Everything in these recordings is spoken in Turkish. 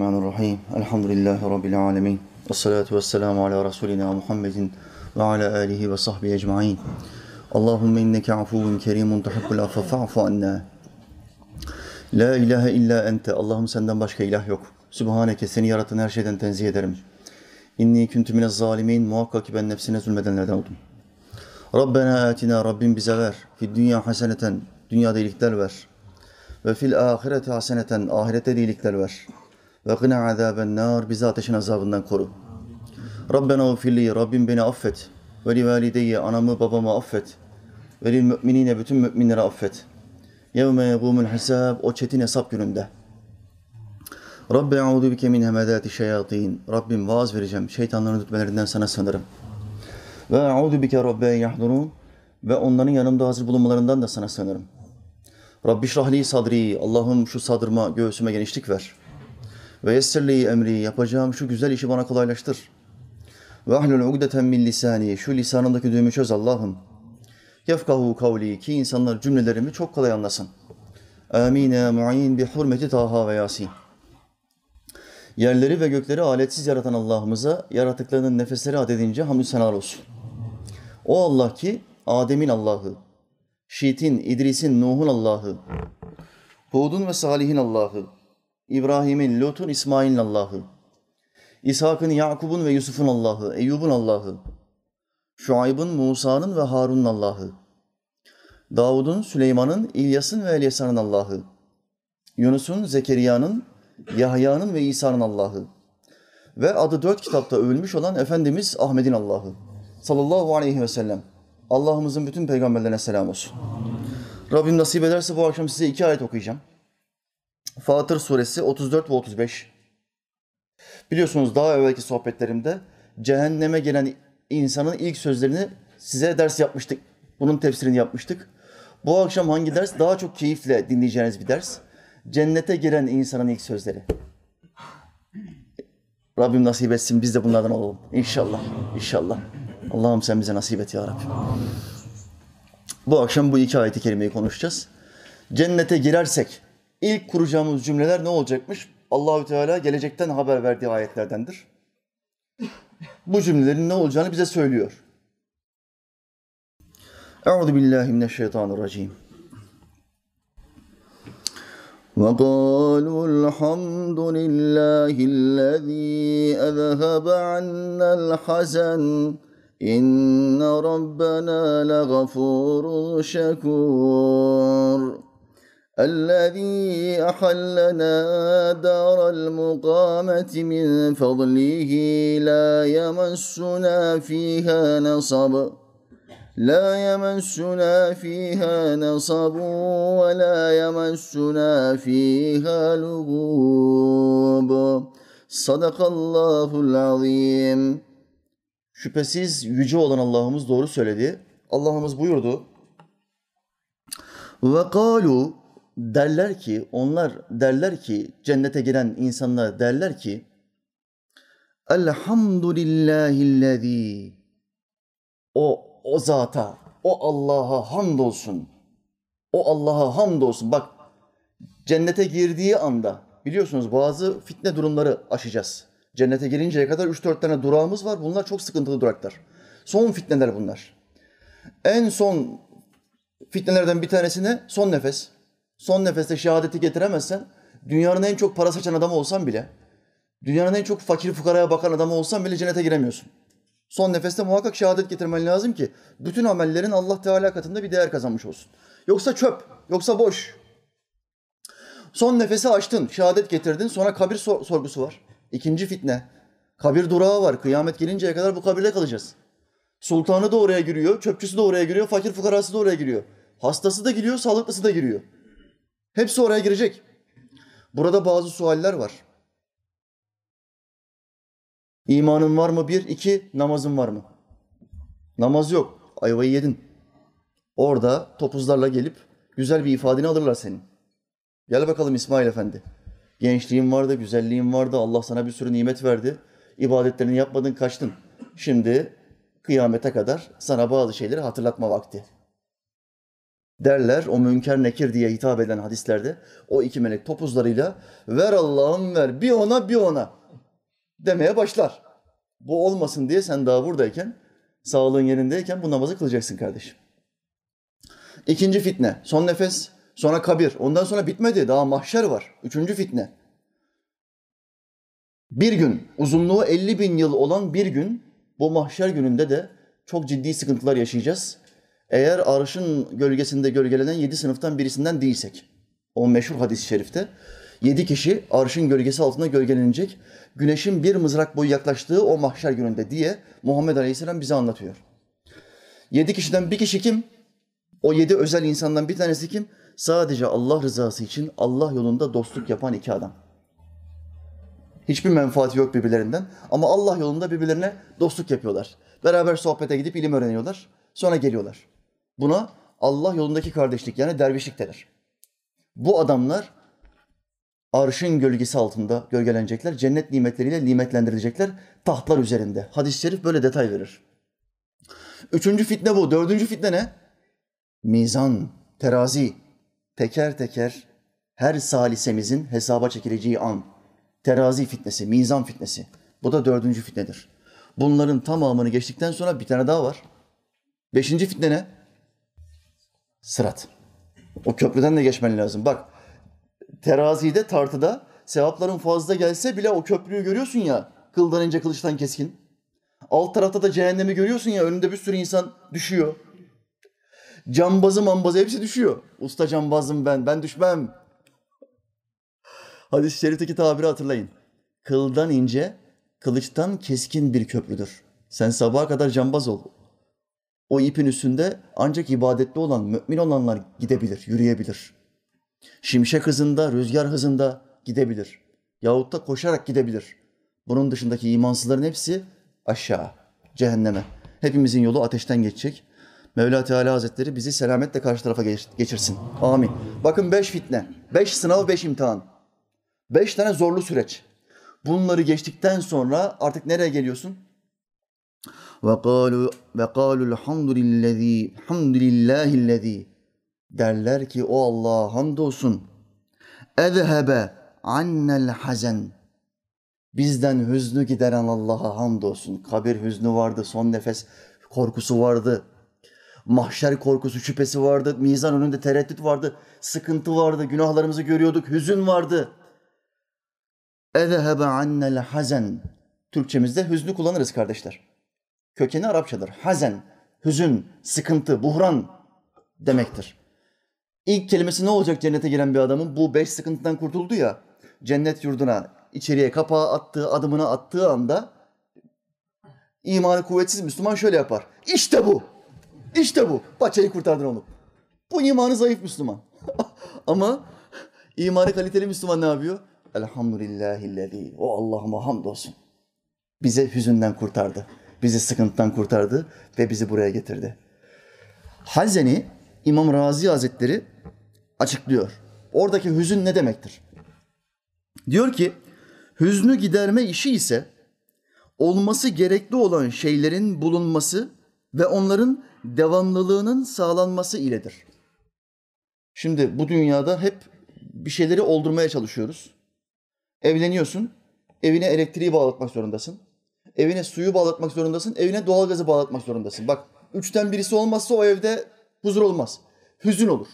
Bismillahirrahmanirrahim. Elhamdülillahi Rabbil alemin. Ve salatu ve selamu ala Resulina Muhammedin ve ala alihi ve sahbihi ecma'in. Allahümme inneke afuvun kerimun tuhibbul affe fa'fu anna. La ilahe illa ente. Allah'ım senden başka ilah yok. Sübhaneke seni yaratan her şeyden tenzih ederim. İnni küntü minez zalimin. Muhakkak ben nefsine zulmedenlerden oldum. Rabbena atina Rabbim bize ver. Fid dünya haseneten. Dünyada iyilikler ver. Ve fil ahireti haseneten. Ahirette de iyilikler ver. Ve gına azaben nar. Bizi ateşin azabından koru. Rabbena ufilli. Rabbim beni affet. Ve li valideyye. Anamı babamı affet. Ve lil müminine. Bütün müminleri affet. Yevme yegumul hesab. O çetin hesap gününde. Rabbi eûzu bike min hemedâti şeyatîn. Rabbim vaaz vereceğim. Şeytanların rütbelerinden sana sığınırım. Ve eûzu bike rabbe yahdurun. Ve onların yanımda hazır bulunmalarından da sana sığınırım. Rabbi şrahli sadri. Allah'ım şu sadrıma, göğsüme genişlik ver. Ve yessirli emri. Yapacağım şu güzel işi bana kolaylaştır. Ve ahlul ugdeten min lisani. Şu lisanımdaki düğümü çöz Allah'ım. Yefkahu kavli. Ki insanlar cümlelerimi çok kolay anlasın. Amine mu'in bi hurmeti Taha ve Yasin. Yerleri ve gökleri aletsiz yaratan Allah'ımıza yaratıklarının nefesleri adedince hamdü senalar olsun. O Allah ki Adem'in Allah'ı, Şit'in, İdris'in, Nuh'un Allah'ı, Hud'un ve Salih'in Allah'ı, İbrahim'in, Lut'un, İsmail'in Allah'ı, İshak'ın, Yakub'un ve Yusuf'un Allah'ı, Eyyub'un Allah'ı, Şuayb'ın, Musa'nın ve Harun'un Allah'ı, Davud'un, Süleyman'ın, İlyas'ın ve Elyasa'nın Allah'ı, Yunus'un, Zekeriya'nın, Yahya'nın ve İsa'nın Allah'ı ve adı dört kitapta övülmüş olan Efendimiz Ahmet'in Allah'ı sallallahu aleyhi ve sellem. Allah'ımızın bütün peygamberlerine selam olsun. Rabbim nasip ederse bu akşam size iki ayet okuyacağım. Fatır suresi 34 ve 35. Biliyorsunuz daha evvelki sohbetlerimde cehenneme gelen insanın ilk sözlerini size ders yapmıştık. Bunun tefsirini yapmıştık. Bu akşam hangi ders? Daha çok keyifle dinleyeceğiniz bir ders. Cennete giren insanın ilk sözleri. Rabbim nasip etsin biz de bunlardan olalım. İnşallah. İnşallah. Allah'ım sen bize nasip et ya Rabbi. Bu akşam bu iki ayeti kerimeyi konuşacağız. Cennete girersek ilk kuracağımız cümleler ne olacakmış? Allahü Teala gelecekten haber verdiği ayetlerdendir. Bu cümlelerin ne olacağını bize söylüyor. Euzu billahi mineşşeytanirracim. وقالوا الحمد لله الذي أذهب عنا الحزن إن ربنا لغفور شكور الذي أحلنا دار المقامة من فضله لا يمسنا فيها نصب لا يمسنا فيها نصب ولا يمسنا فيها لغوب صدق الله العظيم Şüphesiz yüce olan Allah'ımız doğru söyledi. Allah'ımız buyurdu. Ve kalu derler ki, onlar derler ki, cennete giren insanlar derler ki, Elhamdülillahillezî o o zata, o Allah'a hamdolsun. O Allah'a hamdolsun. Bak cennete girdiği anda biliyorsunuz bazı fitne durumları aşacağız. Cennete girinceye kadar 3-4 tane durağımız var. Bunlar çok sıkıntılı duraklar. Son fitneler bunlar. En son fitnelerden bir tanesine son nefes. Son nefeste şehadeti getiremezsen dünyanın en çok para saçan adamı olsan bile, dünyanın en çok fakir fukaraya bakan adamı olsan bile cennete giremiyorsun. Son nefeste muhakkak şehadet getirmen lazım ki bütün amellerin Allah Teala katında bir değer kazanmış olsun. Yoksa çöp, yoksa boş. Son nefesi açtın, şehadet getirdin, sonra kabir sor- sorgusu var. İkinci fitne. Kabir durağı var. Kıyamet gelinceye kadar bu kabirde kalacağız. Sultanı da oraya giriyor, çöpçüsü de oraya giriyor, fakir fukarası da oraya giriyor. Hastası da giriyor, sağlıklısı da giriyor. Hepsi oraya girecek. Burada bazı sualler var. İmanın var mı? Bir. iki namazın var mı? Namaz yok. Ayvayı yedin. Orada topuzlarla gelip güzel bir ifadeni alırlar senin. Gel bakalım İsmail Efendi. Gençliğin vardı, güzelliğin vardı. Allah sana bir sürü nimet verdi. İbadetlerini yapmadın, kaçtın. Şimdi kıyamete kadar sana bazı şeyleri hatırlatma vakti. Derler o münker nekir diye hitap eden hadislerde o iki melek topuzlarıyla ver Allah'ım ver bir ona bir ona demeye başlar. Bu olmasın diye sen daha buradayken sağlığın yerindeyken bu namazı kılacaksın kardeşim. İkinci fitne son nefes sonra kabir ondan sonra bitmedi daha mahşer var. Üçüncü fitne. Bir gün uzunluğu 50 bin yıl olan bir gün bu mahşer gününde de çok ciddi sıkıntılar yaşayacağız. Eğer arşın gölgesinde gölgelenen yedi sınıftan birisinden değilsek. O meşhur hadis-i şerifte yedi kişi arşın gölgesi altında gölgelenecek. Güneşin bir mızrak boyu yaklaştığı o mahşer gününde diye Muhammed Aleyhisselam bize anlatıyor. Yedi kişiden bir kişi kim? O yedi özel insandan bir tanesi kim? Sadece Allah rızası için Allah yolunda dostluk yapan iki adam. Hiçbir menfaati yok birbirlerinden ama Allah yolunda birbirlerine dostluk yapıyorlar. Beraber sohbete gidip ilim öğreniyorlar. Sonra geliyorlar. Buna Allah yolundaki kardeşlik yani dervişlik denir. Bu adamlar arşın gölgesi altında gölgelenecekler. Cennet nimetleriyle nimetlendirilecekler tahtlar üzerinde. Hadis-i şerif böyle detay verir. Üçüncü fitne bu. Dördüncü fitne ne? Mizan, terazi. Teker teker her salisemizin hesaba çekileceği an. Terazi fitnesi, mizan fitnesi. Bu da dördüncü fitnedir. Bunların tamamını geçtikten sonra bir tane daha var. Beşinci fitne ne? Sırat. O köprüden de geçmen lazım. Bak terazide, tartıda sevapların fazla gelse bile o köprüyü görüyorsun ya. Kıldan ince, kılıçtan keskin. Alt tarafta da cehennemi görüyorsun ya. Önünde bir sürü insan düşüyor. Cambazı mambazı hepsi düşüyor. Usta cambazım ben, ben düşmem. Hadis-i şerifteki tabiri hatırlayın. Kıldan ince, kılıçtan keskin bir köprüdür. Sen sabaha kadar cambaz ol. O ipin üstünde ancak ibadetli olan, mümin olanlar gidebilir, yürüyebilir. Şimşek hızında, rüzgar hızında gidebilir. Yahut da koşarak gidebilir. Bunun dışındaki imansızların hepsi aşağı, cehenneme. Hepimizin yolu ateşten geçecek. Mevla Teala Hazretleri bizi selametle karşı tarafa geçirsin. Amin. Bakın beş fitne, beş sınav, beş imtihan. Beş tane zorlu süreç. Bunları geçtikten sonra artık nereye geliyorsun? Ve kalu ve kalul hamdülillazi hamdülillahillezî derler ki o Allah'a hamdolsun. Ezhebe annel hazen bizden hüznü gideren Allah'a hamdolsun. Kabir hüznü vardı, son nefes korkusu vardı. Mahşer korkusu, şüphesi vardı. Mizan önünde tereddüt vardı. Sıkıntı vardı. Günahlarımızı görüyorduk. Hüzün vardı. Ezhebe annel hazen. Türkçemizde hüznü kullanırız kardeşler. Kökeni Arapçadır. Hazen, hüzün, sıkıntı, buhran demektir. İlk kelimesi ne olacak cennete giren bir adamın? Bu beş sıkıntıdan kurtuldu ya. Cennet yurduna içeriye kapağı attığı, adımını attığı anda imanı kuvvetsiz Müslüman şöyle yapar. İşte bu. İşte bu. Paçayı kurtardın onu. Bu imanı zayıf Müslüman. Ama imanı kaliteli Müslüman ne yapıyor? Elhamdülillahillezî. O Allah'ıma hamdolsun. Bize hüzünden kurtardı. Bizi sıkıntıdan kurtardı ve bizi buraya getirdi. Hazeni İmam Razi Hazretleri açıklıyor. Oradaki hüzün ne demektir? Diyor ki, hüznü giderme işi ise olması gerekli olan şeylerin bulunması ve onların devamlılığının sağlanması iledir. Şimdi bu dünyada hep bir şeyleri oldurmaya çalışıyoruz. Evleniyorsun, evine elektriği bağlatmak zorundasın. Evine suyu bağlatmak zorundasın, evine doğalgazı bağlatmak zorundasın. Bak üçten birisi olmazsa o evde huzur olmaz. Hüzün olur.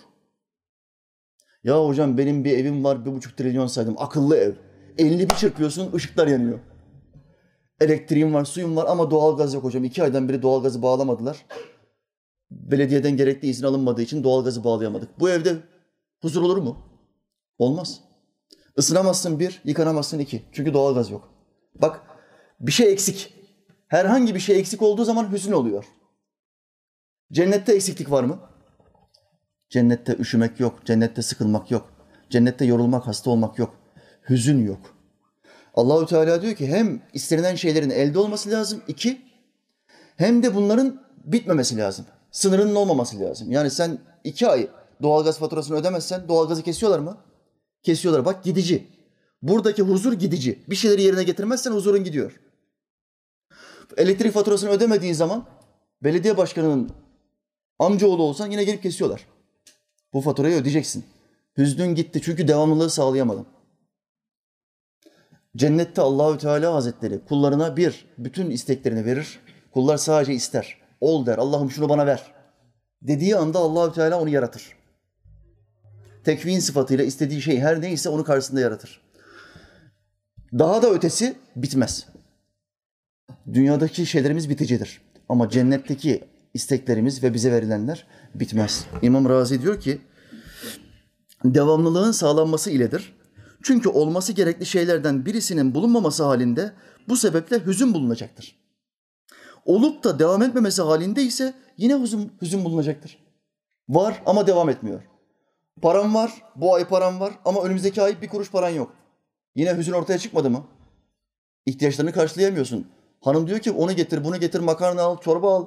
Ya hocam benim bir evim var bir buçuk trilyon saydım. Akıllı ev. Elini bir çırpıyorsun ışıklar yanıyor. Elektriğim var, suyum var ama doğalgaz yok hocam. İki aydan beri doğalgazı bağlamadılar. Belediyeden gerekli izin alınmadığı için doğalgazı bağlayamadık. Bu evde huzur olur mu? Olmaz. Isınamazsın bir, yıkanamazsın iki. Çünkü doğalgaz yok. Bak bir şey eksik. Herhangi bir şey eksik olduğu zaman hüzün oluyor. Cennette eksiklik var mı? Cennette üşümek yok, cennette sıkılmak yok. Cennette yorulmak, hasta olmak yok. Hüzün yok. Allahü Teala diyor ki hem istenilen şeylerin elde olması lazım. iki hem de bunların bitmemesi lazım. Sınırının olmaması lazım. Yani sen iki ay doğalgaz faturasını ödemezsen doğalgazı kesiyorlar mı? Kesiyorlar. Bak gidici. Buradaki huzur gidici. Bir şeyleri yerine getirmezsen huzurun gidiyor. Elektrik faturasını ödemediğin zaman belediye başkanının amcaoğlu olsan yine gelip kesiyorlar. Bu faturayı ödeyeceksin. Hüznün gitti çünkü devamlılığı sağlayamadın. Cennette Allahü Teala Hazretleri kullarına bir, bütün isteklerini verir. Kullar sadece ister. Ol der, Allah'ım şunu bana ver. Dediği anda Allahü Teala onu yaratır. Tekvin sıfatıyla istediği şey her neyse onu karşısında yaratır. Daha da ötesi bitmez. Dünyadaki şeylerimiz biticidir. Ama cennetteki isteklerimiz ve bize verilenler bitmez. İmam Razi diyor ki, devamlılığın sağlanması iledir. Çünkü olması gerekli şeylerden birisinin bulunmaması halinde bu sebeple hüzün bulunacaktır. Olup da devam etmemesi halinde ise yine hüzün, hüzün bulunacaktır. Var ama devam etmiyor. Param var, bu ay param var ama önümüzdeki ay bir kuruş paran yok. Yine hüzün ortaya çıkmadı mı? İhtiyaçlarını karşılayamıyorsun. Hanım diyor ki onu getir, bunu getir, makarna al, çorba al.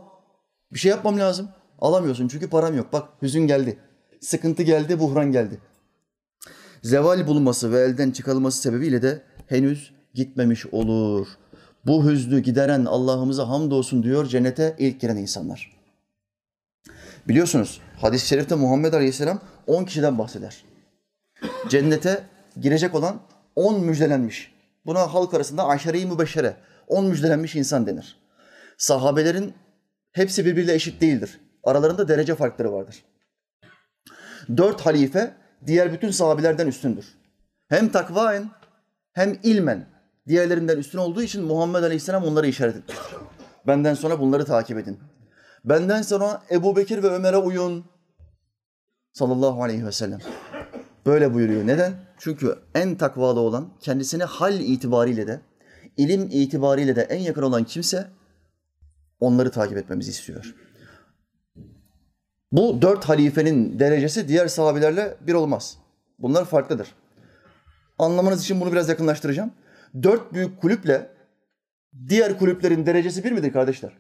Bir şey yapmam lazım. Alamıyorsun çünkü param yok. Bak hüzün geldi. Sıkıntı geldi, buhran geldi. Zeval bulması ve elden çıkarılması sebebiyle de henüz gitmemiş olur. Bu hüznü gideren Allah'ımıza hamdolsun diyor cennete ilk giren insanlar. Biliyorsunuz hadis-i şerifte Muhammed Aleyhisselam 10 kişiden bahseder. Cennete girecek olan 10 müjdelenmiş. Buna halk arasında aşere-i mübeşşere, 10 müjdelenmiş insan denir. Sahabelerin hepsi birbiriyle eşit değildir. Aralarında derece farkları vardır. Dört halife diğer bütün sahabilerden üstündür. Hem takvaen hem ilmen diğerlerinden üstün olduğu için Muhammed Aleyhisselam onları işaret etmiştir. Benden sonra bunları takip edin. Benden sonra Ebu Bekir ve Ömer'e uyun. Sallallahu aleyhi ve sellem. Böyle buyuruyor. Neden? Çünkü en takvalı olan, kendisine hal itibariyle de, ilim itibariyle de en yakın olan kimse onları takip etmemizi istiyor. Bu dört halifenin derecesi diğer sahabilerle bir olmaz. Bunlar farklıdır. Anlamanız için bunu biraz yakınlaştıracağım. Dört büyük kulüple diğer kulüplerin derecesi bir midir kardeşler?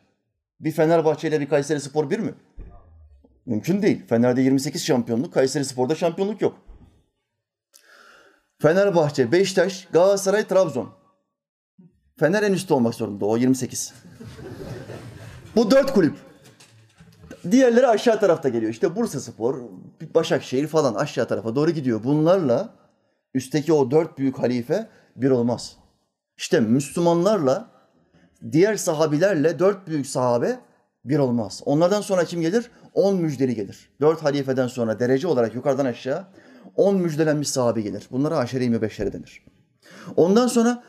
Bir Fenerbahçe ile bir Kayseri Spor bir mi? Mümkün değil. Fener'de 28 şampiyonluk, Kayseri Spor'da şampiyonluk yok. Fenerbahçe, Beşiktaş, Galatasaray, Trabzon. Fener en üstte olmak zorunda. O 28. Bu dört kulüp. Diğerleri aşağı tarafta geliyor. İşte Bursa Spor, Başakşehir falan aşağı tarafa doğru gidiyor. Bunlarla üstteki o dört büyük halife bir olmaz. İşte Müslümanlarla diğer sahabilerle dört büyük sahabe bir olmaz. Onlardan sonra kim gelir? On müjdeli gelir. Dört halifeden sonra derece olarak yukarıdan aşağı on müjdelenmiş sahabe gelir. Bunlara aşere-i mübeşşere denir. Ondan sonra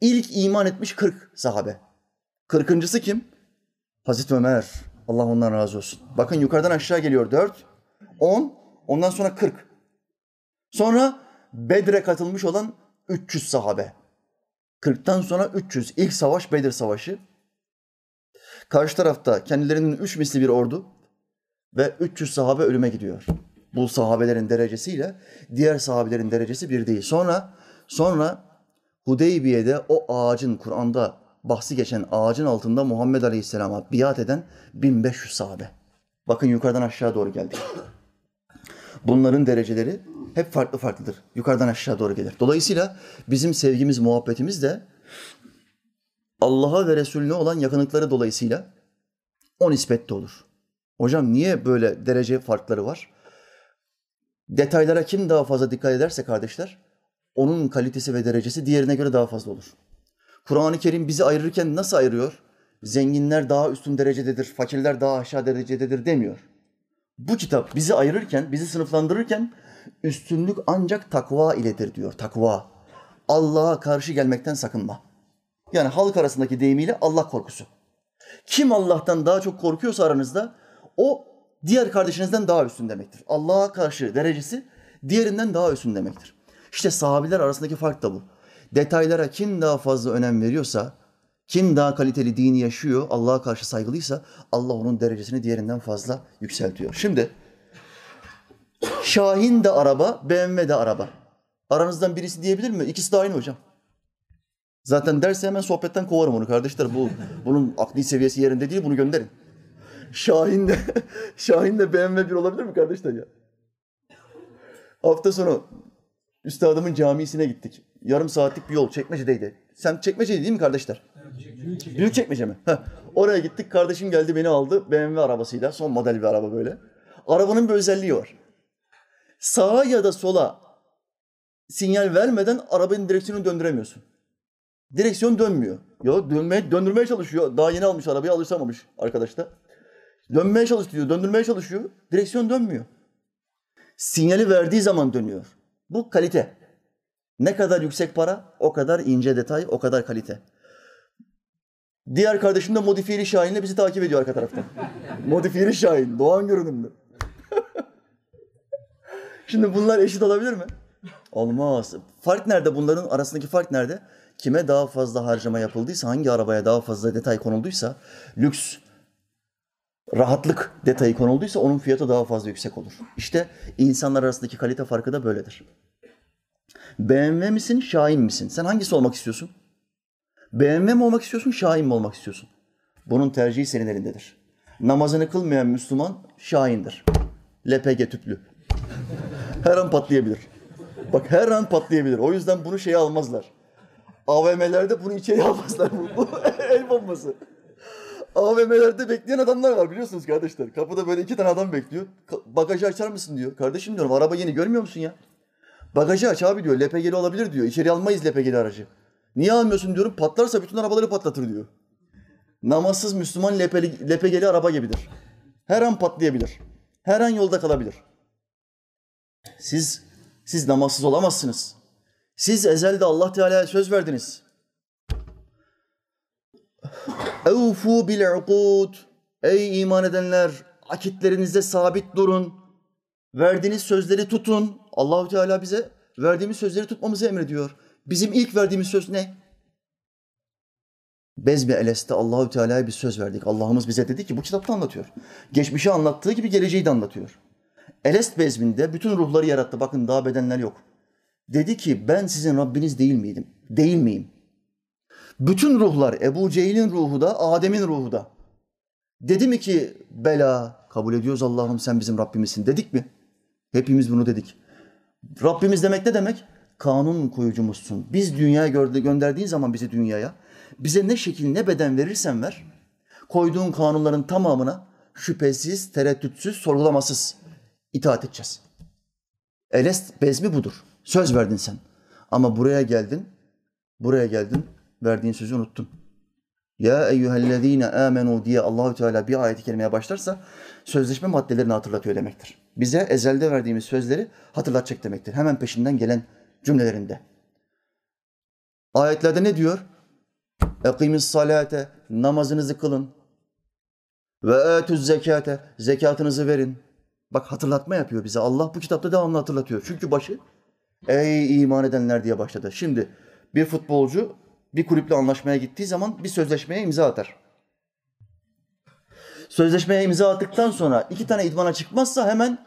ilk iman etmiş kırk sahabe. Kırkıncısı kim? Hazreti Ömer. Allah ondan razı olsun. Bakın yukarıdan aşağı geliyor dört, on, ondan sonra kırk. Sonra Bedre katılmış olan 300 sahabe. 40'tan sonra 300. İlk savaş Bedir Savaşı. Karşı tarafta kendilerinin üç misli bir ordu ve 300 sahabe ölüme gidiyor. Bu sahabelerin derecesiyle diğer sahabelerin derecesi bir değil. Sonra sonra Hudeybiye'de o ağacın Kur'an'da bahsi geçen ağacın altında Muhammed Aleyhisselam'a biat eden 1500 sahabe. Bakın yukarıdan aşağı doğru geldik. Bunların dereceleri hep farklı farklıdır. Yukarıdan aşağı doğru gelir. Dolayısıyla bizim sevgimiz, muhabbetimiz de Allah'a ve Resulüne olan yakınlıkları dolayısıyla o nispette olur. Hocam niye böyle derece farkları var? Detaylara kim daha fazla dikkat ederse kardeşler, onun kalitesi ve derecesi diğerine göre daha fazla olur. Kur'an-ı Kerim bizi ayırırken nasıl ayırıyor? Zenginler daha üstün derecededir, fakirler daha aşağı derecededir demiyor. Bu kitap bizi ayırırken, bizi sınıflandırırken üstünlük ancak takva iledir diyor. Takva. Allah'a karşı gelmekten sakınma. Yani halk arasındaki deyimiyle Allah korkusu. Kim Allah'tan daha çok korkuyorsa aranızda o diğer kardeşinizden daha üstün demektir. Allah'a karşı derecesi diğerinden daha üstün demektir. İşte sahabiler arasındaki fark da bu. Detaylara kim daha fazla önem veriyorsa, kim daha kaliteli dini yaşıyor, Allah'a karşı saygılıysa Allah onun derecesini diğerinden fazla yükseltiyor. Şimdi Şahin de araba, BMW de araba. Aranızdan birisi diyebilir mi? İkisi de aynı hocam. Zaten derse hemen sohbetten kovarım onu kardeşler. Bu bunun akli seviyesi yerinde değil. Bunu gönderin. Şahin de Şahin de BMW bir olabilir mi kardeşler ya? Hafta sonu üstadımın camisine gittik. Yarım saatlik bir yol Çekmece'deydi. Sen Çekmece'de değil mi kardeşler? Büyük çekmece mi? Heh. Oraya gittik. Kardeşim geldi beni aldı. BMW arabasıyla. Son model bir araba böyle. Arabanın bir özelliği var. Sağa ya da sola sinyal vermeden arabanın direksiyonunu döndüremiyorsun. Direksiyon dönmüyor. Ya dönmeye, döndürmeye çalışıyor. Daha yeni almış arabayı alışamamış arkadaş da. Dönmeye çalışıyor, döndürmeye çalışıyor. Direksiyon dönmüyor. Sinyali verdiği zaman dönüyor. Bu kalite. Ne kadar yüksek para, o kadar ince detay, o kadar kalite. Diğer kardeşim de modifiyeli Şahin'le bizi takip ediyor arka taraftan. modifiyeli Şahin, Doğan görünümlü. Şimdi bunlar eşit olabilir mi? Olmaz. Fark nerede? Bunların arasındaki fark nerede? Kime daha fazla harcama yapıldıysa, hangi arabaya daha fazla detay konulduysa, lüks, rahatlık detayı konulduysa onun fiyatı daha fazla yüksek olur. İşte insanlar arasındaki kalite farkı da böyledir. BMW misin, Şahin misin? Sen hangisi olmak istiyorsun? BMW mi olmak istiyorsun, Şahin mi olmak istiyorsun? Bunun tercihi senin elindedir. Namazını kılmayan Müslüman Şahin'dir. LPG tüplü. Her an patlayabilir. Bak her an patlayabilir. O yüzden bunu şeye almazlar. AVM'lerde bunu içeri almazlar. Bu, bu el bombası. AVM'lerde bekleyen adamlar var biliyorsunuz kardeşler. Kapıda böyle iki tane adam bekliyor. Bagajı açar mısın diyor. Kardeşim diyorum araba yeni görmüyor musun ya? Bagajı aç abi diyor. LPG'li olabilir diyor. İçeri almayız LPG'li aracı. Niye almıyorsun diyorum. Patlarsa bütün arabaları patlatır diyor. Namazsız Müslüman LPG'li, LPG'li araba gibidir. Her an patlayabilir. Her an yolda kalabilir. Siz siz namazsız olamazsınız. Siz ezelde Allah Teala'ya söz verdiniz. Evfu bil ukud. Ey iman edenler, akitlerinizde sabit durun. Verdiğiniz sözleri tutun. Allahu Teala bize verdiğimiz sözleri tutmamızı emrediyor. Bizim ilk verdiğimiz söz ne? Bezmi Eles'te Allahu Teala'ya bir söz verdik. Allah'ımız bize dedi ki bu kitapta anlatıyor. Geçmişi anlattığı gibi geleceği de anlatıyor. Elest bezminde bütün ruhları yarattı. Bakın daha bedenler yok. Dedi ki ben sizin Rabbiniz değil miydim? Değil miyim? Bütün ruhlar, Ebu Cehil'in ruhu da, Adem'in ruhu da. Dedi mi ki bela kabul ediyoruz Allah'ım sen bizim Rabbimizsin dedik mi? Hepimiz bunu dedik. Rabbimiz demek ne demek? Kanun koyucumuzsun. Biz dünyaya gönderdiğin zaman bizi dünyaya, bize ne şekil ne beden verirsen ver, koyduğun kanunların tamamına şüphesiz, tereddütsüz, sorgulamasız itaat edeceğiz. Elest bezmi budur. Söz verdin sen. Ama buraya geldin, buraya geldin, verdiğin sözü unuttun. Ya eyyühellezine amenu diye Allahü Teala bir ayeti kerimeye başlarsa sözleşme maddelerini hatırlatıyor demektir. Bize ezelde verdiğimiz sözleri hatırlatacak demektir. Hemen peşinden gelen cümlelerinde. Ayetlerde ne diyor? Ekimiz salate, namazınızı kılın. Ve etüz zekate, zekatınızı verin. Bak hatırlatma yapıyor bize. Allah bu kitapta devamlı hatırlatıyor. Çünkü başı ey iman edenler diye başladı. Şimdi bir futbolcu bir kulüple anlaşmaya gittiği zaman bir sözleşmeye imza atar. Sözleşmeye imza attıktan sonra iki tane idmana çıkmazsa hemen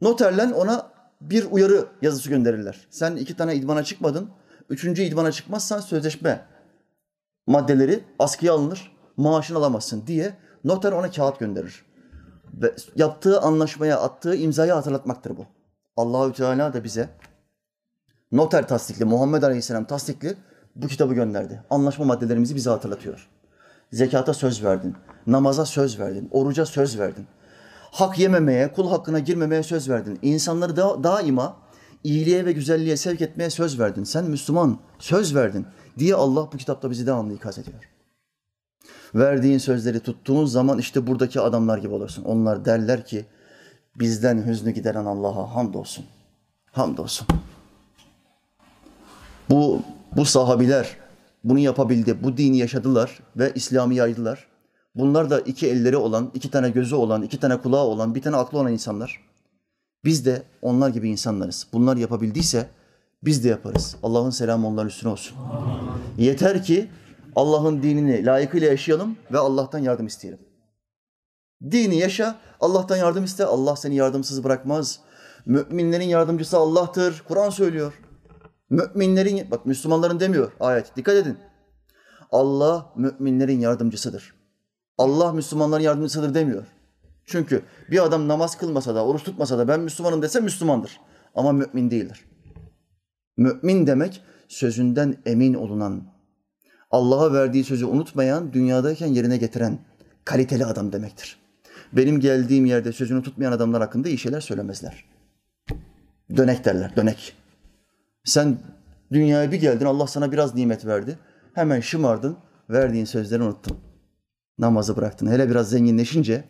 noterle ona bir uyarı yazısı gönderirler. Sen iki tane idmana çıkmadın. Üçüncü idmana çıkmazsan sözleşme maddeleri askıya alınır. Maaşını alamazsın diye noter ona kağıt gönderir. Ve yaptığı anlaşmaya attığı imzayı hatırlatmaktır bu. Allahü Teala da bize noter tasdikli, Muhammed Aleyhisselam tasdikli bu kitabı gönderdi. Anlaşma maddelerimizi bize hatırlatıyor. Zekata söz verdin, namaza söz verdin, oruca söz verdin. Hak yememeye, kul hakkına girmemeye söz verdin. İnsanları da, daima iyiliğe ve güzelliğe sevk etmeye söz verdin. Sen Müslüman söz verdin diye Allah bu kitapta bizi devamlı ikaz ediyor. Verdiğin sözleri tuttuğun zaman işte buradaki adamlar gibi olursun. Onlar derler ki bizden hüznü gideren Allah'a hamdolsun. Hamdolsun. Bu, bu sahabiler bunu yapabildi. Bu dini yaşadılar ve İslam'ı yaydılar. Bunlar da iki elleri olan, iki tane gözü olan, iki tane kulağı olan, bir tane aklı olan insanlar. Biz de onlar gibi insanlarız. Bunlar yapabildiyse biz de yaparız. Allah'ın selamı onların üstüne olsun. Yeter ki Allah'ın dinini layıkıyla yaşayalım ve Allah'tan yardım isteyelim. Dini yaşa, Allah'tan yardım iste. Allah seni yardımsız bırakmaz. Müminlerin yardımcısı Allah'tır. Kur'an söylüyor. Müminlerin, bak Müslümanların demiyor ayet. Dikkat edin. Allah müminlerin yardımcısıdır. Allah Müslümanların yardımcısıdır demiyor. Çünkü bir adam namaz kılmasa da, oruç tutmasa da ben Müslümanım dese Müslümandır. Ama mümin değildir. Mümin demek sözünden emin olunan, Allah'a verdiği sözü unutmayan, dünyadayken yerine getiren kaliteli adam demektir. Benim geldiğim yerde sözünü tutmayan adamlar hakkında iyi şeyler söylemezler. Dönek derler, dönek. Sen dünyaya bir geldin, Allah sana biraz nimet verdi. Hemen şımardın, verdiğin sözleri unuttun. Namazı bıraktın. Hele biraz zenginleşince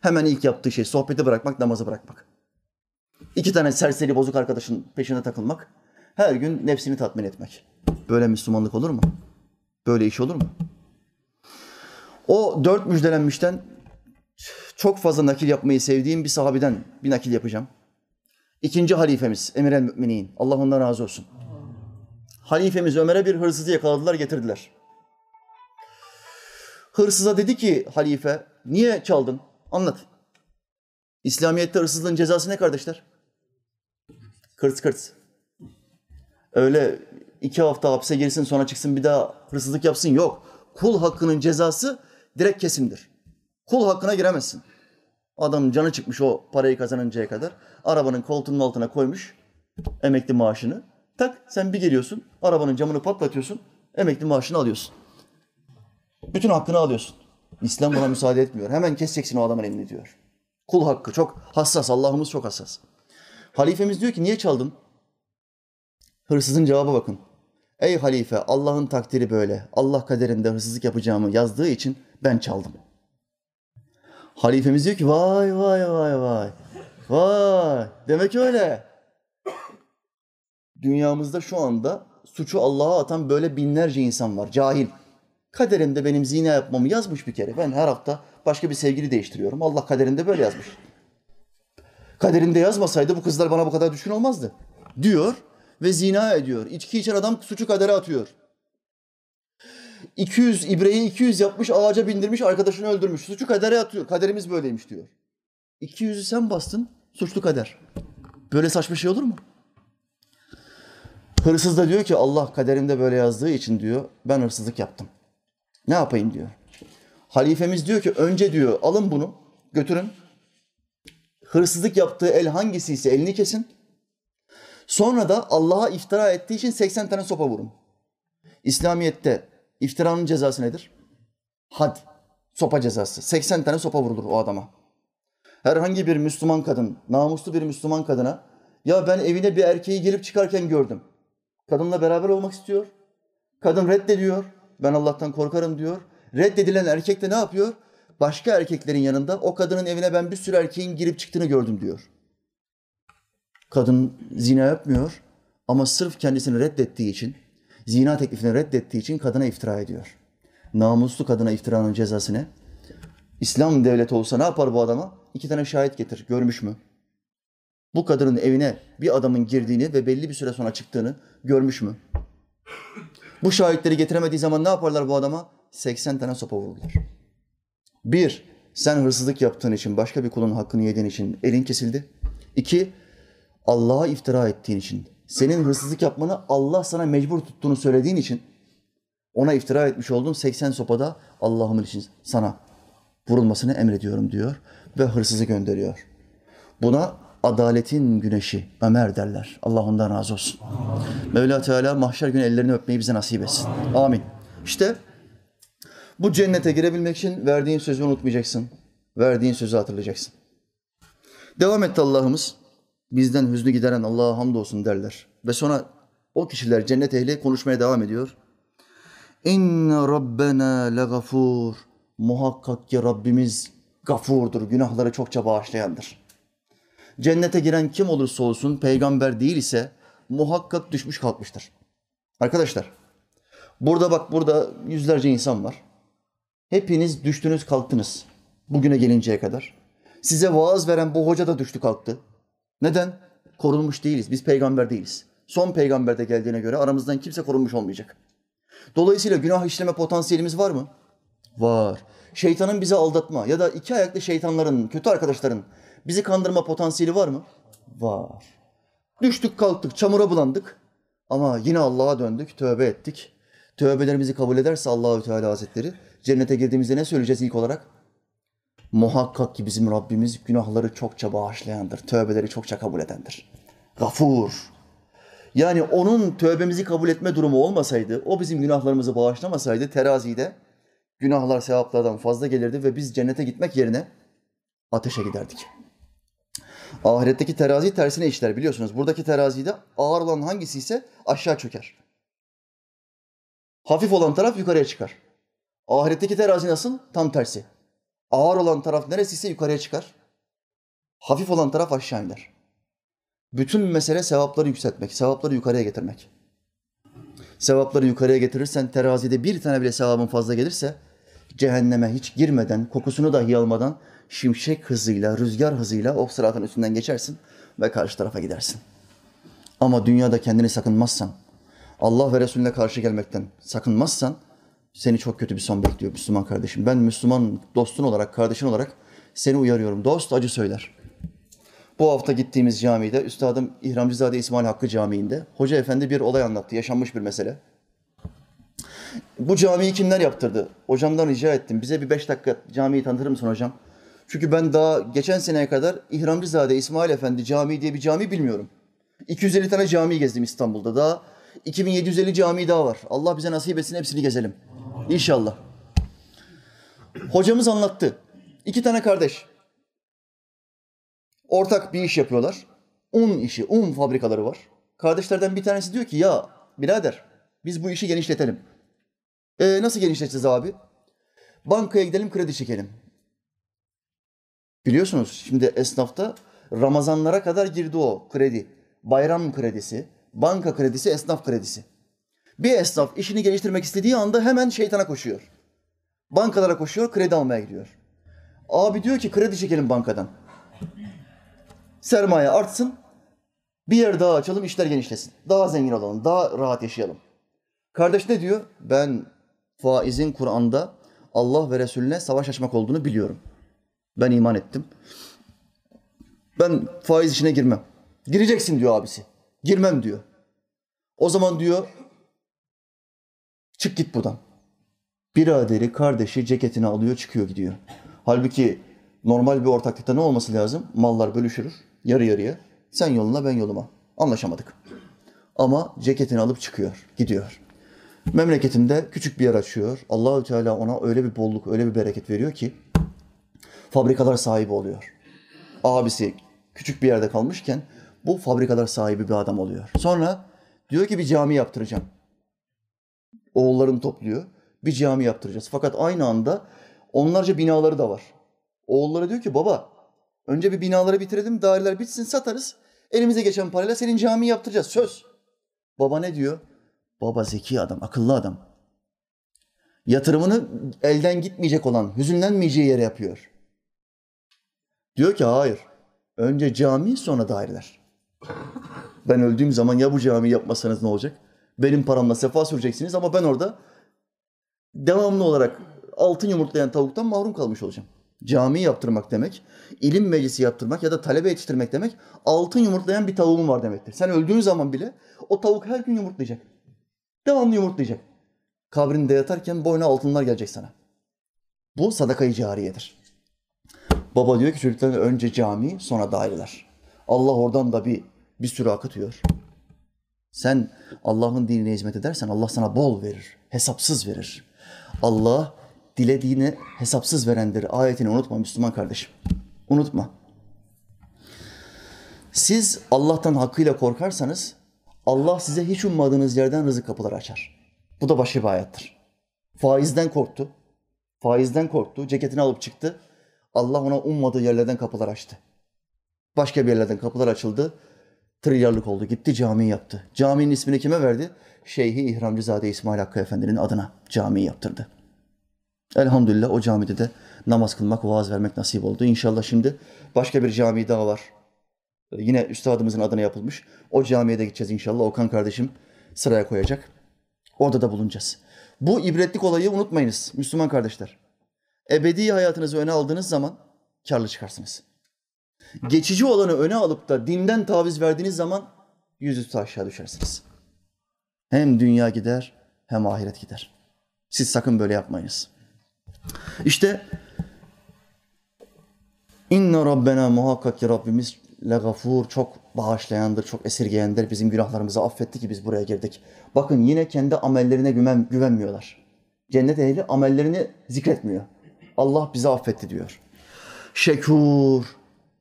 hemen ilk yaptığı şey sohbeti bırakmak, namazı bırakmak. İki tane serseri bozuk arkadaşın peşine takılmak, her gün nefsini tatmin etmek. Böyle Müslümanlık olur mu? Böyle iş olur mu? O dört müjdelenmişten çok fazla nakil yapmayı sevdiğim bir sahabeden bir nakil yapacağım. İkinci halifemiz Emir el Müminin. Allah ondan razı olsun. Halifemiz Ömer'e bir hırsızı yakaladılar getirdiler. Hırsıza dedi ki halife niye çaldın? Anlat. İslamiyet'te hırsızlığın cezası ne kardeşler? Kırts kırts. Öyle iki hafta hapse girsin sonra çıksın bir daha hırsızlık yapsın yok. Kul hakkının cezası direkt kesimdir. Kul hakkına giremezsin. Adam canı çıkmış o parayı kazanıncaya kadar. Arabanın koltuğunun altına koymuş emekli maaşını. Tak sen bir geliyorsun arabanın camını patlatıyorsun emekli maaşını alıyorsun. Bütün hakkını alıyorsun. İslam buna müsaade etmiyor. Hemen keseceksin o adamın elini diyor. Kul hakkı çok hassas. Allah'ımız çok hassas. Halifemiz diyor ki niye çaldın? Hırsızın cevaba bakın. Ey halife Allah'ın takdiri böyle. Allah kaderinde hırsızlık yapacağımı yazdığı için ben çaldım. Halifemiz diyor ki vay vay vay vay. Vay demek öyle. Dünyamızda şu anda suçu Allah'a atan böyle binlerce insan var. Cahil. Kaderinde benim zina yapmamı yazmış bir kere. Ben her hafta başka bir sevgili değiştiriyorum. Allah kaderinde böyle yazmış. Kaderinde yazmasaydı bu kızlar bana bu kadar düşkün olmazdı. Diyor ve zina ediyor. İçki içen adam suçu kadere atıyor. 200 ibreyi 200 yapmış ağaca bindirmiş arkadaşını öldürmüş. Suçu kadere atıyor. Kaderimiz böyleymiş diyor. 200'ü sen bastın suçlu kader. Böyle saçma şey olur mu? Hırsız da diyor ki Allah kaderimde böyle yazdığı için diyor ben hırsızlık yaptım. Ne yapayım diyor. Halifemiz diyor ki önce diyor alın bunu götürün. Hırsızlık yaptığı el hangisi ise elini kesin. Sonra da Allah'a iftira ettiği için 80 tane sopa vurun. İslamiyet'te iftiranın cezası nedir? Had. Sopa cezası. 80 tane sopa vurulur o adama. Herhangi bir Müslüman kadın, namuslu bir Müslüman kadına ya ben evine bir erkeği gelip çıkarken gördüm. Kadınla beraber olmak istiyor. Kadın reddediyor. Ben Allah'tan korkarım diyor. Reddedilen erkek de ne yapıyor? Başka erkeklerin yanında o kadının evine ben bir sürü erkeğin girip çıktığını gördüm diyor. Kadın zina yapmıyor ama sırf kendisini reddettiği için, zina teklifini reddettiği için kadına iftira ediyor. Namuslu kadına iftiranın cezası ne? İslam devleti olsa ne yapar bu adama? İki tane şahit getir. Görmüş mü? Bu kadının evine bir adamın girdiğini ve belli bir süre sonra çıktığını görmüş mü? Bu şahitleri getiremediği zaman ne yaparlar bu adama? 80 tane sopa vururlar. Bir, sen hırsızlık yaptığın için, başka bir kulun hakkını yediğin için elin kesildi. İki, Allah'a iftira ettiğin için, senin hırsızlık yapmanı Allah sana mecbur tuttuğunu söylediğin için ona iftira etmiş olduğun 80 sopada Allah'ımın için sana vurulmasını emrediyorum diyor ve hırsızı gönderiyor. Buna adaletin güneşi Ömer derler. Allah ondan razı olsun. Mevla Teala mahşer günü ellerini öpmeyi bize nasip etsin. Amin. İşte bu cennete girebilmek için verdiğin sözü unutmayacaksın. Verdiğin sözü hatırlayacaksın. Devam etti Allah'ımız. Bizden hüznü gideren Allah'a hamdolsun derler. Ve sonra o kişiler cennet ehli konuşmaya devam ediyor. İnne rabbena legafur. Muhakkak ki Rabbimiz gafurdur, günahları çokça bağışlayandır. Cennete giren kim olursa olsun peygamber değil ise muhakkak düşmüş kalkmıştır. Arkadaşlar burada bak burada yüzlerce insan var. Hepiniz düştünüz kalktınız bugüne gelinceye kadar. Size vaaz veren bu hoca da düştü kalktı. Neden? Korunmuş değiliz. Biz peygamber değiliz. Son peygamber de geldiğine göre aramızdan kimse korunmuş olmayacak. Dolayısıyla günah işleme potansiyelimiz var mı? Var. Şeytanın bizi aldatma ya da iki ayaklı şeytanların, kötü arkadaşların bizi kandırma potansiyeli var mı? Var. Düştük kalktık, çamura bulandık ama yine Allah'a döndük, tövbe ettik. Tövbelerimizi kabul ederse Allahü Teala Hazretleri cennete girdiğimizde ne söyleyeceğiz ilk olarak? Muhakkak ki bizim Rabbimiz günahları çokça bağışlayandır, tövbeleri çokça kabul edendir. Gafur. Yani onun tövbemizi kabul etme durumu olmasaydı, o bizim günahlarımızı bağışlamasaydı terazide günahlar sevaplardan fazla gelirdi ve biz cennete gitmek yerine ateşe giderdik. Ahiretteki terazi tersine işler biliyorsunuz. Buradaki terazide ağır olan hangisi ise aşağı çöker. Hafif olan taraf yukarıya çıkar. Ahiretteki terazi nasıl? Tam tersi. Ağır olan taraf neresiyse yukarıya çıkar. Hafif olan taraf aşağı iner. Bütün mesele sevapları yükseltmek, sevapları yukarıya getirmek. Sevapları yukarıya getirirsen terazide bir tane bile sevabın fazla gelirse cehenneme hiç girmeden, kokusunu dahi almadan şimşek hızıyla, rüzgar hızıyla o sıratın üstünden geçersin ve karşı tarafa gidersin. Ama dünyada kendini sakınmazsan, Allah ve Resulüne karşı gelmekten sakınmazsan seni çok kötü bir son bekliyor Müslüman kardeşim. Ben Müslüman dostun olarak, kardeşin olarak seni uyarıyorum. Dost acı söyler. Bu hafta gittiğimiz camide, Üstadım İhramcızade İsmail Hakkı Camii'nde Hoca Efendi bir olay anlattı, yaşanmış bir mesele. Bu camiyi kimler yaptırdı? Hocamdan rica ettim. Bize bir beş dakika camiyi tanıtır mısın hocam? Çünkü ben daha geçen seneye kadar İhramcızade İsmail Efendi Camii diye bir cami bilmiyorum. 250 tane cami gezdim İstanbul'da. Daha 2750 cami daha var. Allah bize nasip etsin hepsini gezelim. İnşallah. Hocamız anlattı. İki tane kardeş. Ortak bir iş yapıyorlar. Un işi, un fabrikaları var. Kardeşlerden bir tanesi diyor ki ya birader biz bu işi genişletelim. E, nasıl genişleteceğiz abi? Bankaya gidelim kredi çekelim. Biliyorsunuz şimdi esnafta Ramazanlara kadar girdi o kredi. Bayram kredisi, banka kredisi, esnaf kredisi. Bir esnaf işini geliştirmek istediği anda hemen şeytana koşuyor. Bankalara koşuyor, kredi almaya gidiyor. Abi diyor ki kredi çekelim bankadan. Sermaye artsın, bir yer daha açalım, işler genişlesin. Daha zengin olalım, daha rahat yaşayalım. Kardeş ne diyor? Ben faizin Kur'an'da Allah ve Resulüne savaş açmak olduğunu biliyorum. Ben iman ettim. Ben faiz işine girmem. Gireceksin diyor abisi. Girmem diyor. O zaman diyor çık git buradan. Biraderi, kardeşi ceketini alıyor çıkıyor gidiyor. Halbuki normal bir ortaklıkta ne olması lazım? Mallar bölüşülür yarı yarıya. Sen yoluna ben yoluma. Anlaşamadık. Ama ceketini alıp çıkıyor, gidiyor. Memleketinde küçük bir yer açıyor. Allahü Teala ona öyle bir bolluk, öyle bir bereket veriyor ki fabrikalar sahibi oluyor. Abisi küçük bir yerde kalmışken bu fabrikalar sahibi bir adam oluyor. Sonra diyor ki bir cami yaptıracağım. Oğullarını topluyor. Bir cami yaptıracağız. Fakat aynı anda onlarca binaları da var. Oğulları diyor ki baba önce bir binaları bitirelim daireler bitsin satarız. Elimize geçen parayla senin cami yaptıracağız söz. Baba ne diyor? Baba zeki adam, akıllı adam. Yatırımını elden gitmeyecek olan, hüzünlenmeyeceği yere yapıyor. Diyor ki hayır. Önce cami sonra daireler. Ben öldüğüm zaman ya bu cami yapmasanız ne olacak? Benim paramla sefa süreceksiniz ama ben orada devamlı olarak altın yumurtlayan tavuktan mahrum kalmış olacağım. Cami yaptırmak demek, ilim meclisi yaptırmak ya da talebe yetiştirmek demek altın yumurtlayan bir tavuğun var demektir. Sen öldüğün zaman bile o tavuk her gün yumurtlayacak. Devamlı yumurtlayacak. Kabrinde yatarken boyuna altınlar gelecek sana. Bu sadakayı cariyedir. Baba diyor ki çocuklarına önce cami sonra daireler. Allah oradan da bir bir sürü akıtıyor. Sen Allah'ın dinine hizmet edersen Allah sana bol verir, hesapsız verir. Allah dilediğini hesapsız verendir. Ayetini unutma Müslüman kardeşim. Unutma. Siz Allah'tan hakkıyla korkarsanız Allah size hiç ummadığınız yerden rızık kapıları açar. Bu da başka bir hayattır. Faizden korktu. Faizden korktu. Ceketini alıp çıktı. Allah ona ummadığı yerlerden kapılar açtı. Başka bir yerlerden kapılar açıldı. Trilyarlık oldu. Gitti cami yaptı. Caminin ismini kime verdi? Şeyhi İhramcızade İsmail Hakkı Efendi'nin adına cami yaptırdı. Elhamdülillah o camide de namaz kılmak, vaaz vermek nasip oldu. İnşallah şimdi başka bir cami daha var. Yine üstadımızın adına yapılmış. O camiye de gideceğiz inşallah. Okan kardeşim sıraya koyacak. Orada da bulunacağız. Bu ibretlik olayı unutmayınız Müslüman kardeşler. Ebedi hayatınızı öne aldığınız zaman karlı çıkarsınız. Geçici olanı öne alıp da dinden taviz verdiğiniz zaman yüzüstü aşağı düşersiniz. Hem dünya gider hem ahiret gider. Siz sakın böyle yapmayınız. İşte inna rabbena muhakkak ki Rabbimiz legafur çok bağışlayandır, çok esirgeyendir. Bizim günahlarımızı affetti ki biz buraya girdik. Bakın yine kendi amellerine güven, güvenmiyorlar. Cennet ehli amellerini zikretmiyor. Allah bizi affetti diyor. Şekur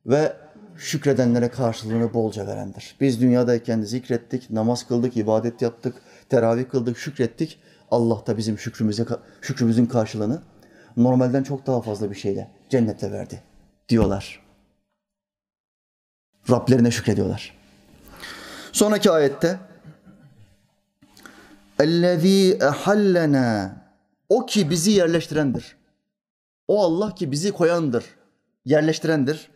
ve şükredenlere karşılığını bolca verendir. Biz dünyadayken zikrettik, namaz kıldık, ibadet yaptık, teravih kıldık, şükrettik. Allah da bizim şükrümüze, şükrümüzün karşılığını normalden çok daha fazla bir şeyle cennette verdi diyorlar. Rablerine şükrediyorlar. Sonraki ayette اَلَّذ۪ي اَحَلَّنَا O ki bizi yerleştirendir. O Allah ki bizi koyandır, yerleştirendir.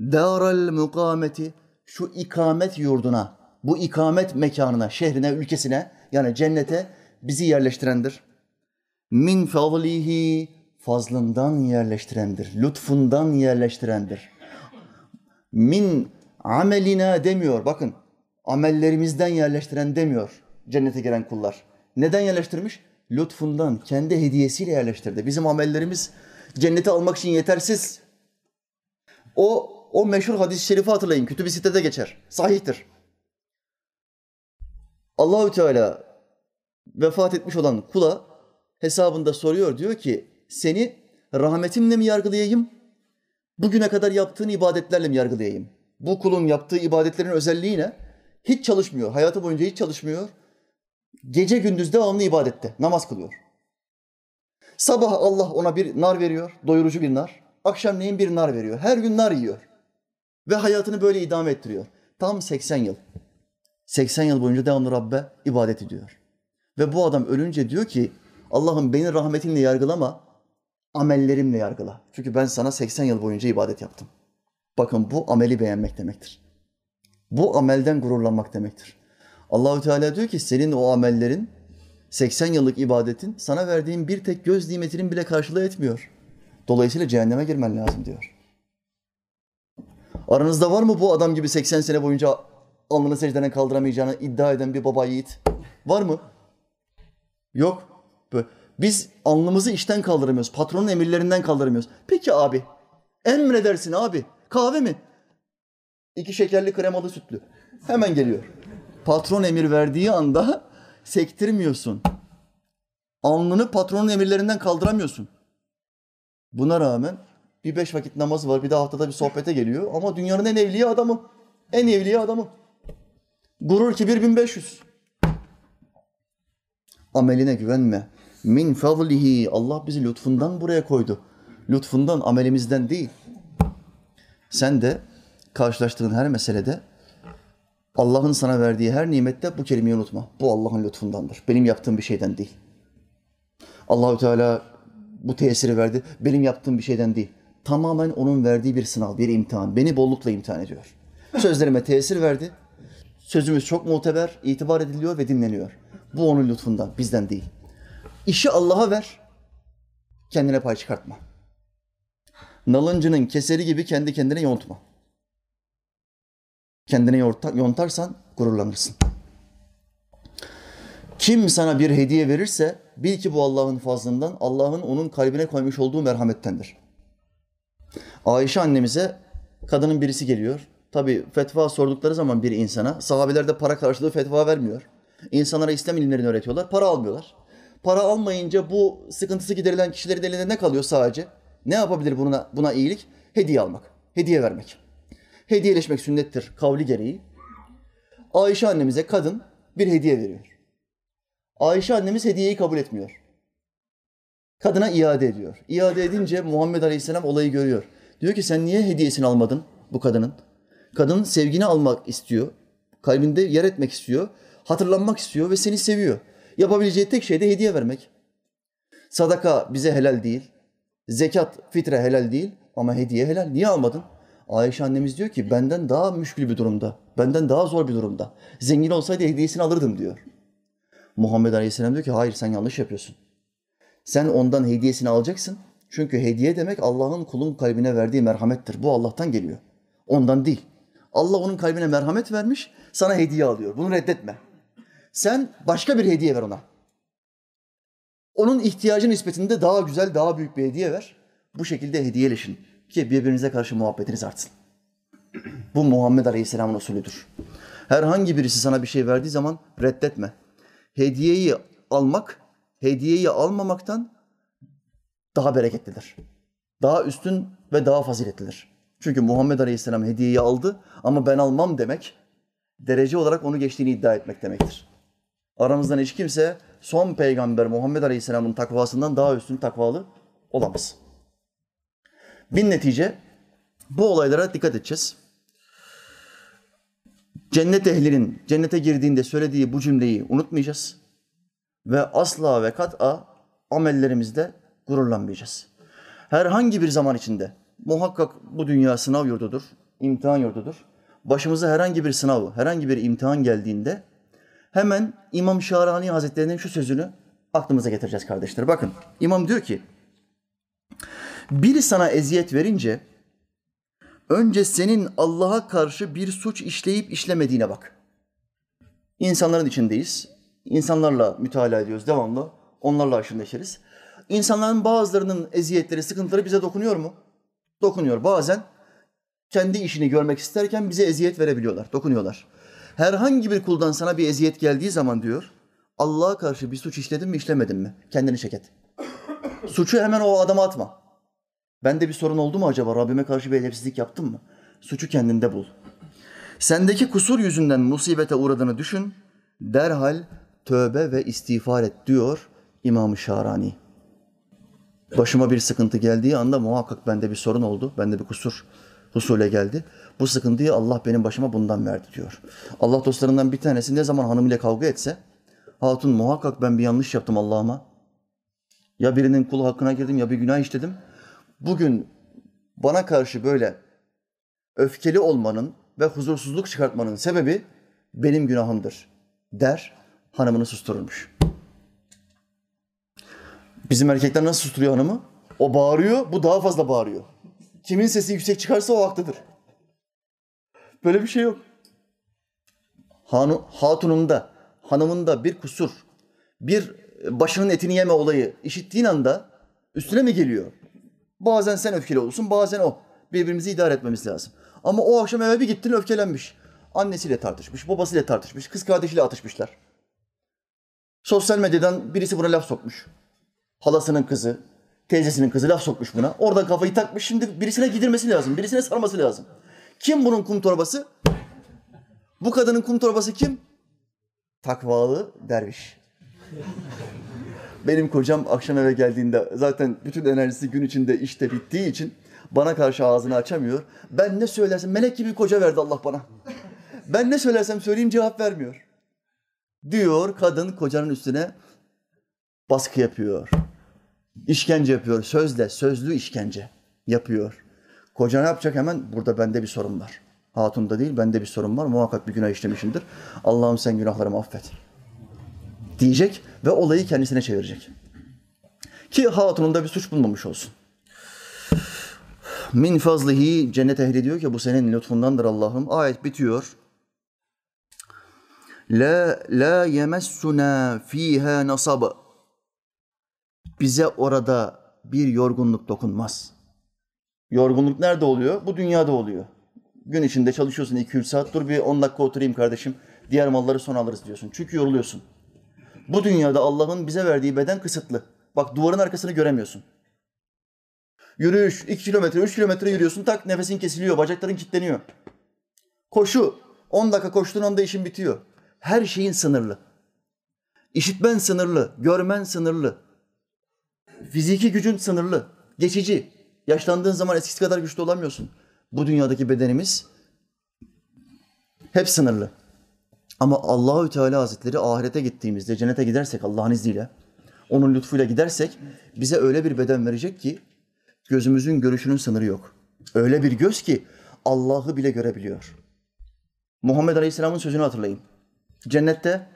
Daral mukameti şu ikamet yurduna, bu ikamet mekanına, şehrine, ülkesine yani cennete bizi yerleştirendir. Min fadlihi fazlından yerleştirendir, lütfundan yerleştirendir. Min amelina demiyor. Bakın amellerimizden yerleştiren demiyor cennete giren kullar. Neden yerleştirmiş? Lütfundan, kendi hediyesiyle yerleştirdi. Bizim amellerimiz cenneti almak için yetersiz. O o meşhur hadis-i şerifi hatırlayın. Kütüb-i sitede geçer. Sahihtir. Allahü Teala vefat etmiş olan kula hesabında soruyor. Diyor ki seni rahmetimle mi yargılayayım? Bugüne kadar yaptığın ibadetlerle mi yargılayayım? Bu kulun yaptığı ibadetlerin özelliği ne? Hiç çalışmıyor. Hayatı boyunca hiç çalışmıyor. Gece gündüz devamlı ibadette. Namaz kılıyor. Sabah Allah ona bir nar veriyor. Doyurucu bir nar. Akşamleyin bir nar veriyor. Her gün nar yiyor. Ve hayatını böyle idame ettiriyor. Tam 80 yıl. 80 yıl boyunca devamlı Rabbe ibadet ediyor. Ve bu adam ölünce diyor ki Allah'ım beni rahmetinle yargılama, amellerimle yargıla. Çünkü ben sana 80 yıl boyunca ibadet yaptım. Bakın bu ameli beğenmek demektir. Bu amelden gururlanmak demektir. Allahü Teala diyor ki senin o amellerin 80 yıllık ibadetin sana verdiğin bir tek göz nimetinin bile karşılığı etmiyor. Dolayısıyla cehenneme girmen lazım diyor. Aranızda var mı bu adam gibi 80 sene boyunca alnını secdeden kaldıramayacağını iddia eden bir baba yiğit? Var mı? Yok. Biz alnımızı işten kaldıramıyoruz. Patronun emirlerinden kaldıramıyoruz. Peki abi. Emredersin abi. Kahve mi? İki şekerli kremalı sütlü. Hemen geliyor. Patron emir verdiği anda sektirmiyorsun. Alnını patronun emirlerinden kaldıramıyorsun. Buna rağmen bir beş vakit namazı var, bir de haftada bir sohbete geliyor. Ama dünyanın en evliya adamı. En evliya adamı. Gurur kibir 1500. Ameline güvenme. Min fadlihi. Allah bizi lütfundan buraya koydu. Lütfundan, amelimizden değil. Sen de karşılaştığın her meselede Allah'ın sana verdiği her nimette bu kelimeyi unutma. Bu Allah'ın lütfundandır. Benim yaptığım bir şeyden değil. Allahü Teala bu tesiri verdi. Benim yaptığım bir şeyden değil. Tamamen onun verdiği bir sınav, bir imtihan. Beni bollukla imtihan ediyor. Sözlerime tesir verdi. Sözümüz çok muteber, itibar ediliyor ve dinleniyor. Bu onun lütfundan, bizden değil. İşi Allah'a ver, kendine pay çıkartma. Nalıncının keseri gibi kendi kendine yontma. Kendine yontarsan gururlanırsın. Kim sana bir hediye verirse bil ki bu Allah'ın fazlından, Allah'ın onun kalbine koymuş olduğu merhamettendir. Ayşe annemize kadının birisi geliyor. Tabi fetva sordukları zaman bir insana sahabeler de para karşılığı fetva vermiyor. İnsanlara İslam ilimlerini öğretiyorlar. Para almıyorlar. Para almayınca bu sıkıntısı giderilen kişilerin elinde ne kalıyor sadece? Ne yapabilir buna, buna iyilik? Hediye almak, hediye vermek. Hediyeleşmek sünnettir kavli gereği. Ayşe annemize kadın bir hediye veriyor. Ayşe annemiz hediyeyi kabul etmiyor. Kadına iade ediyor. İade edince Muhammed Aleyhisselam olayı görüyor. Diyor ki sen niye hediyesini almadın bu kadının? Kadın sevgini almak istiyor. Kalbinde yer etmek istiyor. Hatırlanmak istiyor ve seni seviyor. Yapabileceği tek şey de hediye vermek. Sadaka bize helal değil. Zekat, fitre helal değil ama hediye helal. Niye almadın? Ayşe annemiz diyor ki benden daha müşkül bir durumda. Benden daha zor bir durumda. Zengin olsaydı hediyesini alırdım diyor. Muhammed Aleyhisselam diyor ki hayır sen yanlış yapıyorsun. Sen ondan hediyesini alacaksın. Çünkü hediye demek Allah'ın kulun kalbine verdiği merhamettir. Bu Allah'tan geliyor. Ondan değil. Allah onun kalbine merhamet vermiş, sana hediye alıyor. Bunu reddetme. Sen başka bir hediye ver ona. Onun ihtiyacı nispetinde daha güzel, daha büyük bir hediye ver. Bu şekilde hediyeleşin ki birbirinize karşı muhabbetiniz artsın. Bu Muhammed Aleyhisselam'ın usulüdür. Herhangi birisi sana bir şey verdiği zaman reddetme. Hediyeyi almak, hediyeyi almamaktan daha bereketlidir. Daha üstün ve daha faziletlidir. Çünkü Muhammed Aleyhisselam hediyeyi aldı ama ben almam demek derece olarak onu geçtiğini iddia etmek demektir. Aramızdan hiç kimse son peygamber Muhammed Aleyhisselam'ın takvasından daha üstün takvalı olamaz. Bin netice bu olaylara dikkat edeceğiz. Cennet ehlinin cennete girdiğinde söylediği bu cümleyi unutmayacağız. Ve asla ve kat'a amellerimizde gururlanmayacağız. Herhangi bir zaman içinde muhakkak bu dünya sınav yurdudur, imtihan yurdudur. Başımıza herhangi bir sınav, herhangi bir imtihan geldiğinde hemen İmam Şahrani Hazretleri'nin şu sözünü aklımıza getireceğiz kardeşler. Bakın İmam diyor ki, biri sana eziyet verince önce senin Allah'a karşı bir suç işleyip işlemediğine bak. İnsanların içindeyiz. İnsanlarla mütalaa ediyoruz devamlı. Onlarla aşırı neşeriz. İnsanların bazılarının eziyetleri, sıkıntıları bize dokunuyor mu? Dokunuyor. Bazen kendi işini görmek isterken bize eziyet verebiliyorlar, dokunuyorlar. Herhangi bir kuldan sana bir eziyet geldiği zaman diyor, Allah'a karşı bir suç işledin mi, işlemedin mi? Kendini çek. Suçu hemen o adama atma. Bende bir sorun oldu mu acaba? Rabbime karşı bir edepsizlik yaptım mı? Suçu kendinde bul. Sendeki kusur yüzünden musibete uğradığını düşün. Derhal tövbe ve istiğfar et diyor İmam-ı Şarani. Başıma bir sıkıntı geldiği anda muhakkak bende bir sorun oldu. Bende bir kusur husule geldi. Bu sıkıntıyı Allah benim başıma bundan verdi diyor. Allah dostlarından bir tanesi ne zaman hanımıyla kavga etse hatun muhakkak ben bir yanlış yaptım Allah'ıma. Ya birinin kulu hakkına girdim ya bir günah işledim. Bugün bana karşı böyle öfkeli olmanın ve huzursuzluk çıkartmanın sebebi benim günahımdır der hanımını sustururmuş. Bizim erkekler nasıl susturuyor hanımı? O bağırıyor, bu daha fazla bağırıyor. Kimin sesi yüksek çıkarsa o haklıdır. Böyle bir şey yok. Hanu, hatununda, hanımında bir kusur, bir başının etini yeme olayı işittiğin anda üstüne mi geliyor? Bazen sen öfkeli olursun, bazen o. Birbirimizi idare etmemiz lazım. Ama o akşam eve bir gittin öfkelenmiş. Annesiyle tartışmış, babasıyla tartışmış, kız kardeşiyle atışmışlar. Sosyal medyadan birisi buna laf sokmuş. Halasının kızı, teyzesinin kızı laf sokmuş buna. Orada kafayı takmış. Şimdi birisine gidirmesi lazım. Birisine sarması lazım. Kim bunun kum torbası? Bu kadının kum torbası kim? Takvalı derviş. Benim kocam akşam eve geldiğinde zaten bütün enerjisi gün içinde işte bittiği için bana karşı ağzını açamıyor. Ben ne söylersem melek gibi koca verdi Allah bana. Ben ne söylersem söyleyeyim cevap vermiyor. Diyor kadın kocanın üstüne baskı yapıyor. İşkence yapıyor. Sözle, sözlü işkence yapıyor. Koca ne yapacak hemen? Burada bende bir sorun var. Hatun'da değil, bende bir sorun var. Muhakkak bir günah işlemişimdir. Allah'ım sen günahlarımı affet. Diyecek ve olayı kendisine çevirecek. Ki hatunun da bir suç bulmamış olsun. Min fazlihi cennet ehli diyor ki bu senin lütfundandır Allah'ım. Ayet bitiyor. La la yemessuna fiha nasab. Bize orada bir yorgunluk dokunmaz. Yorgunluk nerede oluyor? Bu dünyada oluyor. Gün içinde çalışıyorsun 2-3 saat. Dur bir 10 dakika oturayım kardeşim. Diğer malları son alırız diyorsun. Çünkü yoruluyorsun. Bu dünyada Allah'ın bize verdiği beden kısıtlı. Bak duvarın arkasını göremiyorsun. Yürüyüş, 2 kilometre, 3 kilometre yürüyorsun. Tak nefesin kesiliyor, bacakların kilitleniyor. Koşu, 10 dakika koştuğun anda işin bitiyor. Her şeyin sınırlı. İşitmen sınırlı, görmen sınırlı. Fiziki gücün sınırlı, geçici. Yaşlandığın zaman eskisi kadar güçlü olamıyorsun. Bu dünyadaki bedenimiz hep sınırlı. Ama Allahü Teala Hazretleri ahirete gittiğimizde, cennete gidersek Allah'ın izniyle, onun lütfuyla gidersek bize öyle bir beden verecek ki gözümüzün görüşünün sınırı yok. Öyle bir göz ki Allah'ı bile görebiliyor. Muhammed Aleyhisselam'ın sözünü hatırlayın. Cennette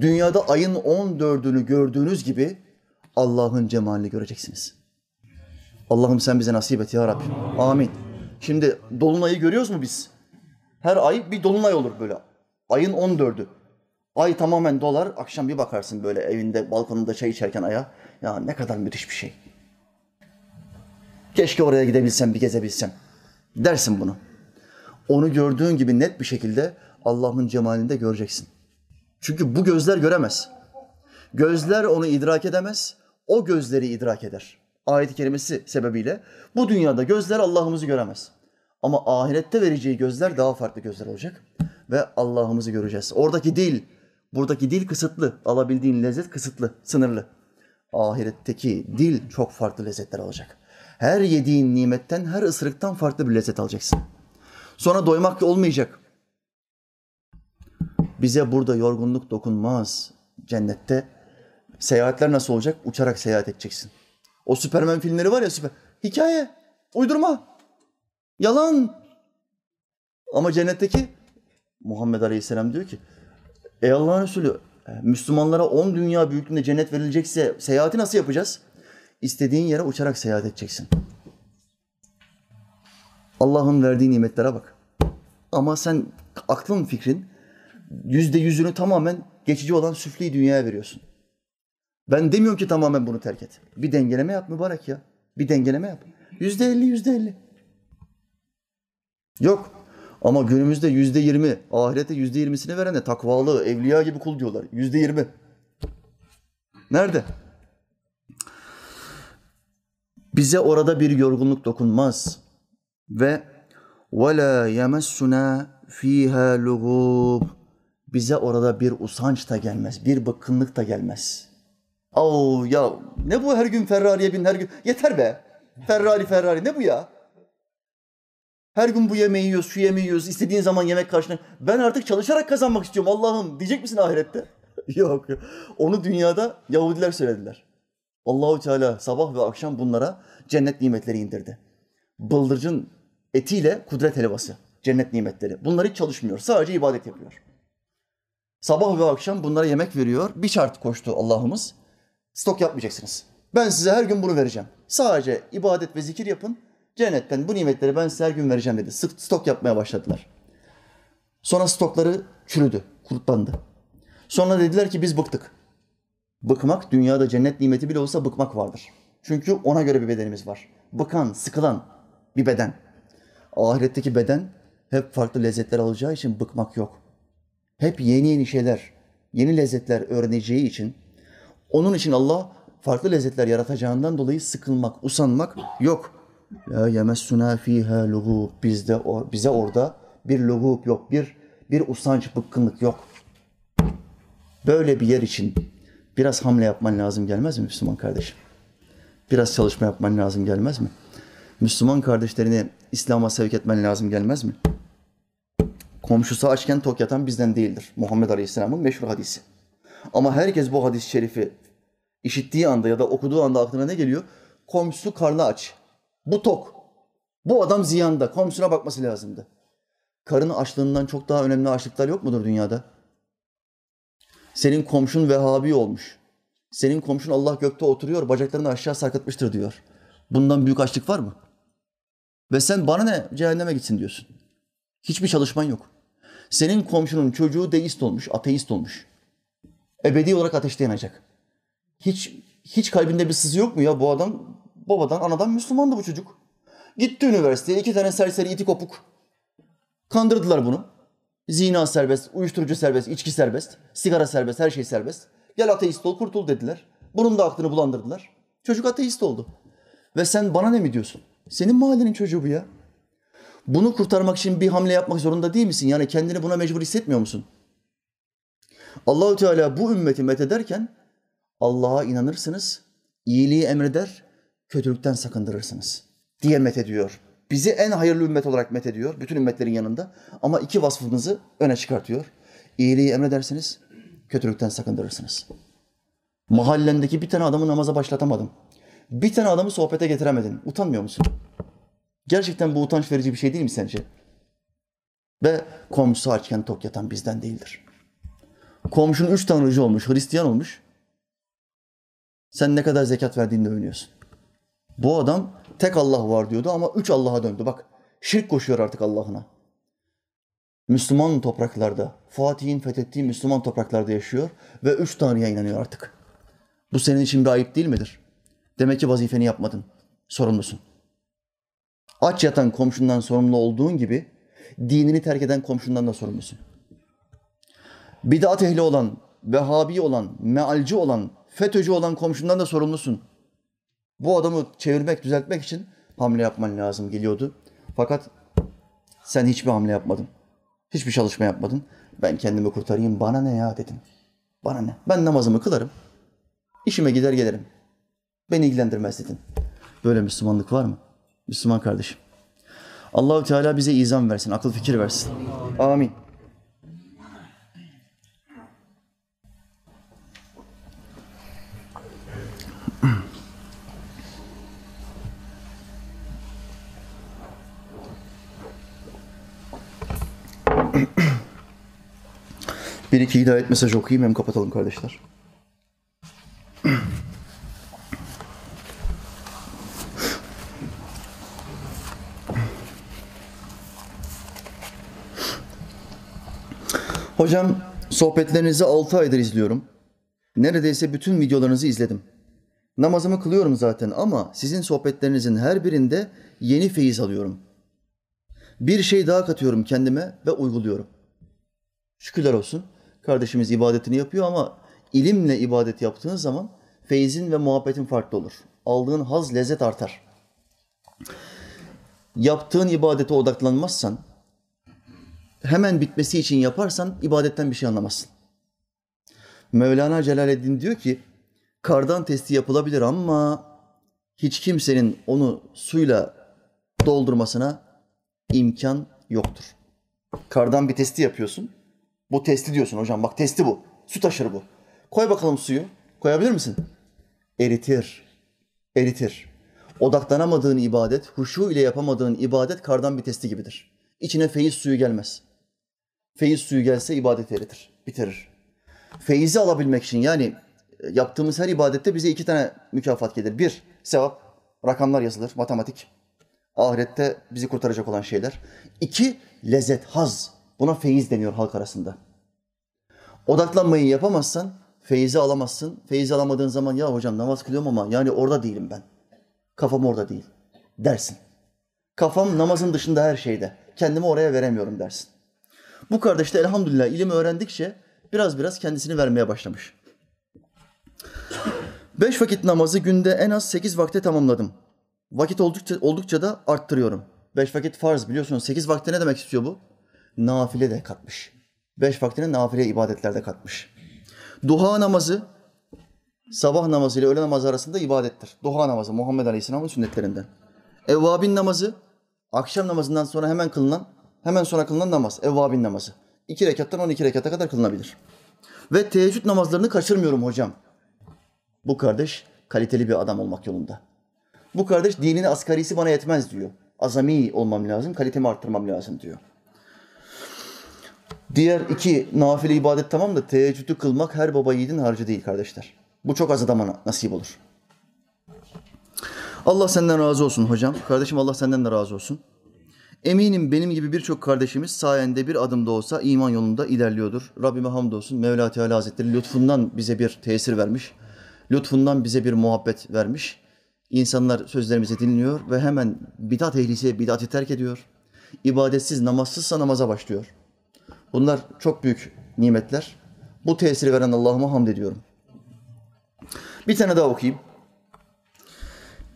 dünyada ayın 14'ünü gördüğünüz gibi Allah'ın cemalini göreceksiniz. Allah'ım sen bize nasip et ya Rabbi. Amin. Şimdi dolunayı görüyoruz mu biz? Her ay bir dolunay olur böyle. Ayın 14'ü. Ay tamamen dolar. Akşam bir bakarsın böyle evinde balkonunda çay içerken aya. Ya ne kadar müthiş bir şey. Keşke oraya gidebilsem, bir gezebilsem. Dersin bunu. Onu gördüğün gibi net bir şekilde Allah'ın cemalinde göreceksin. Çünkü bu gözler göremez. Gözler onu idrak edemez. O gözleri idrak eder. ayet-i kerimesi sebebiyle bu dünyada gözler Allah'ımızı göremez. Ama ahirette vereceği gözler daha farklı gözler olacak ve Allah'ımızı göreceğiz. Oradaki dil, buradaki dil kısıtlı, alabildiğin lezzet kısıtlı, sınırlı. Ahiretteki dil çok farklı lezzetler alacak. Her yediğin nimetten, her ısırıktan farklı bir lezzet alacaksın. Sonra doymak olmayacak. Bize burada yorgunluk dokunmaz. Cennette seyahatler nasıl olacak? Uçarak seyahat edeceksin. O Süpermen filmleri var ya süper. Hikaye, uydurma, yalan. Ama cennetteki Muhammed Aleyhisselam diyor ki Ey Allah'ın Resulü Müslümanlara on dünya büyüklüğünde cennet verilecekse seyahati nasıl yapacağız? İstediğin yere uçarak seyahat edeceksin. Allah'ın verdiği nimetlere bak. Ama sen aklın fikrin yüzde yüzünü tamamen geçici olan süfli dünyaya veriyorsun. Ben demiyorum ki tamamen bunu terk et. Bir dengeleme yap mübarek ya. Bir dengeleme yap. Yüzde elli, yüzde elli. Yok. Ama günümüzde yüzde yirmi, ahirette yüzde yirmisini veren de takvalı, evliya gibi kul diyorlar. Yüzde yirmi. Nerede? Bize orada bir yorgunluk dokunmaz. Ve وَلَا يَمَسُّنَا ف۪يهَا لُغُوبٌ bize orada bir usanç da gelmez, bir bıkkınlık da gelmez. Oo ya ne bu her gün Ferrari'ye bin her gün. Yeter be. Ferrari Ferrari ne bu ya? Her gün bu yemeği yiyoruz, şu yemeği yiyoruz. İstediğin zaman yemek karşına. Ben artık çalışarak kazanmak istiyorum Allah'ım. Diyecek misin ahirette? yok. Onu dünyada Yahudiler söylediler. Allahu Teala sabah ve akşam bunlara cennet nimetleri indirdi. Bıldırcın etiyle kudret helvası, cennet nimetleri. Bunlar hiç çalışmıyor. Sadece ibadet yapıyor. Sabah ve akşam bunlara yemek veriyor. Bir şart koştu Allah'ımız. Stok yapmayacaksınız. Ben size her gün bunu vereceğim. Sadece ibadet ve zikir yapın. Cennetten bu nimetleri ben size her gün vereceğim dedi. Sık stok yapmaya başladılar. Sonra stokları çürüdü, kurutlandı. Sonra dediler ki biz bıktık. Bıkmak dünyada cennet nimeti bile olsa bıkmak vardır. Çünkü ona göre bir bedenimiz var. Bıkan, sıkılan bir beden. Ahiretteki beden hep farklı lezzetler alacağı için bıkmak yok. Hep yeni yeni şeyler, yeni lezzetler öğreneceği için onun için Allah farklı lezzetler yaratacağından dolayı sıkılmak, usanmak yok. Ya yemessuna fiha lugub. Bizde o, bize orada bir lugub yok, bir bir usanç, bıkkınlık yok. Böyle bir yer için biraz hamle yapman lazım gelmez mi Müslüman kardeşim? Biraz çalışma yapman lazım gelmez mi? Müslüman kardeşlerini İslam'a sevk etmen lazım gelmez mi? Komşusu açken tok yatan bizden değildir. Muhammed Aleyhisselam'ın meşhur hadisi. Ama herkes bu hadis-i şerifi işittiği anda ya da okuduğu anda aklına ne geliyor? Komşusu karnı aç. Bu tok. Bu adam ziyanda. Komşusuna bakması lazımdı. Karın açlığından çok daha önemli açlıklar yok mudur dünyada? Senin komşun Vehhabi olmuş. Senin komşun Allah gökte oturuyor, bacaklarını aşağı sarkıtmıştır diyor. Bundan büyük açlık var mı? Ve sen bana ne cehenneme gitsin diyorsun. Hiçbir çalışman yok. Senin komşunun çocuğu deist olmuş, ateist olmuş. Ebedi olarak ateşte yanacak. Hiç hiç kalbinde bir sızı yok mu ya bu adam babadan anadan Müslümandı bu çocuk. Gitti üniversiteye iki tane serseri iti kopuk. Kandırdılar bunu. Zina serbest, uyuşturucu serbest, içki serbest, sigara serbest, her şey serbest. Gel ateist ol, kurtul dediler. Bunun da aklını bulandırdılar. Çocuk ateist oldu. Ve sen bana ne mi diyorsun? Senin mahallenin çocuğu bu ya. Bunu kurtarmak için bir hamle yapmak zorunda değil misin? Yani kendini buna mecbur hissetmiyor musun? Allahü Teala bu ümmeti methederken Allah'a inanırsınız, iyiliği emreder, kötülükten sakındırırsınız diye methediyor. Bizi en hayırlı ümmet olarak methediyor, bütün ümmetlerin yanında. Ama iki vasfımızı öne çıkartıyor. İyiliği emredersiniz, kötülükten sakındırırsınız. Mahallendeki bir tane adamı namaza başlatamadım. Bir tane adamı sohbete getiremedin. Utanmıyor musun? Gerçekten bu utanç verici bir şey değil mi sence? Ve komşusu açken tok yatan bizden değildir. Komşun üç tanrıcı olmuş, Hristiyan olmuş. Sen ne kadar zekat verdiğinde övünüyorsun. Bu adam tek Allah var diyordu ama üç Allah'a döndü. Bak şirk koşuyor artık Allah'ına. Müslüman topraklarda, Fatih'in fethettiği Müslüman topraklarda yaşıyor ve üç Tanrı'ya inanıyor artık. Bu senin için bir ayıp değil midir? Demek ki vazifeni yapmadın, sorumlusun. Aç yatan komşundan sorumlu olduğun gibi dinini terk eden komşundan da sorumlusun. Bidat ehli olan, Vehhabi olan, mealci olan, FETÖ'cü olan komşundan da sorumlusun. Bu adamı çevirmek, düzeltmek için hamle yapman lazım geliyordu. Fakat sen hiçbir hamle yapmadın. Hiçbir çalışma yapmadın. Ben kendimi kurtarayım, bana ne ya dedim. Bana ne? Ben namazımı kılarım. İşime gider gelirim. Beni ilgilendirmez dedin. Böyle Müslümanlık var mı? Müslüman kardeşim. Allahü Teala bize izan versin, akıl fikir versin. Amin. Bir iki hidayet mesajı okuyayım hem kapatalım kardeşler. Hocam sohbetlerinizi 6 aydır izliyorum. Neredeyse bütün videolarınızı izledim. Namazımı kılıyorum zaten ama sizin sohbetlerinizin her birinde yeni feyiz alıyorum. Bir şey daha katıyorum kendime ve uyguluyorum. Şükürler olsun. Kardeşimiz ibadetini yapıyor ama ilimle ibadet yaptığın zaman feyzin ve muhabbetin farklı olur. Aldığın haz, lezzet artar. Yaptığın ibadete odaklanmazsan, hemen bitmesi için yaparsan ibadetten bir şey anlamazsın. Mevlana Celaleddin diyor ki, kardan testi yapılabilir ama hiç kimsenin onu suyla doldurmasına imkan yoktur. Kardan bir testi yapıyorsun. Bu testi diyorsun hocam. Bak testi bu. Su taşır bu. Koy bakalım suyu. Koyabilir misin? Eritir. Eritir. Odaklanamadığın ibadet, huşu ile yapamadığın ibadet kardan bir testi gibidir. İçine feyiz suyu gelmez. Feyiz suyu gelse ibadet eritir, bitirir. Feyizi alabilmek için yani yaptığımız her ibadette bize iki tane mükafat gelir. Bir, sevap, rakamlar yazılır, matematik. Ahirette bizi kurtaracak olan şeyler. İki, lezzet, haz. Buna feyiz deniyor halk arasında. Odaklanmayı yapamazsan feyizi alamazsın. Feyizi alamadığın zaman ya hocam namaz kılıyorum ama yani orada değilim ben. Kafam orada değil dersin. Kafam namazın dışında her şeyde. Kendimi oraya veremiyorum dersin. Bu kardeş de elhamdülillah ilim öğrendikçe biraz biraz kendisini vermeye başlamış. Beş vakit namazı günde en az sekiz vakte tamamladım. Vakit oldukça, oldukça da arttırıyorum. Beş vakit farz biliyorsunuz. Sekiz vakte ne demek istiyor bu? Nafile de katmış. Beş vaktine nafile ibadetlerde katmış. Duha namazı sabah namazı ile öğle namazı arasında ibadettir. Duha namazı Muhammed Aleyhisselam'ın sünnetlerinden. Evvabin namazı akşam namazından sonra hemen kılınan, hemen sonra kılınan namaz. Evvabin namazı. İki rekattan on iki rekata kadar kılınabilir. Ve teheccüd namazlarını kaçırmıyorum hocam. Bu kardeş kaliteli bir adam olmak yolunda. Bu kardeş dinin asgarisi bana yetmez diyor. Azami olmam lazım, kalitemi arttırmam lazım diyor. Diğer iki nafile ibadet tamam da teheccüdü kılmak her baba yiğidin harcı değil kardeşler. Bu çok az adama nasip olur. Allah senden razı olsun hocam. Kardeşim Allah senden de razı olsun. Eminim benim gibi birçok kardeşimiz sayende bir adım da olsa iman yolunda ilerliyordur. Rabbime hamdolsun. Mevla Teala Hazretleri lütfundan bize bir tesir vermiş. Lütfundan bize bir muhabbet vermiş. İnsanlar sözlerimizi dinliyor ve hemen bidat ehlisi bidati terk ediyor. İbadetsiz, namazsızsa namaza başlıyor. Bunlar çok büyük nimetler. Bu tesiri veren Allah'ıma hamd ediyorum. Bir tane daha okuyayım.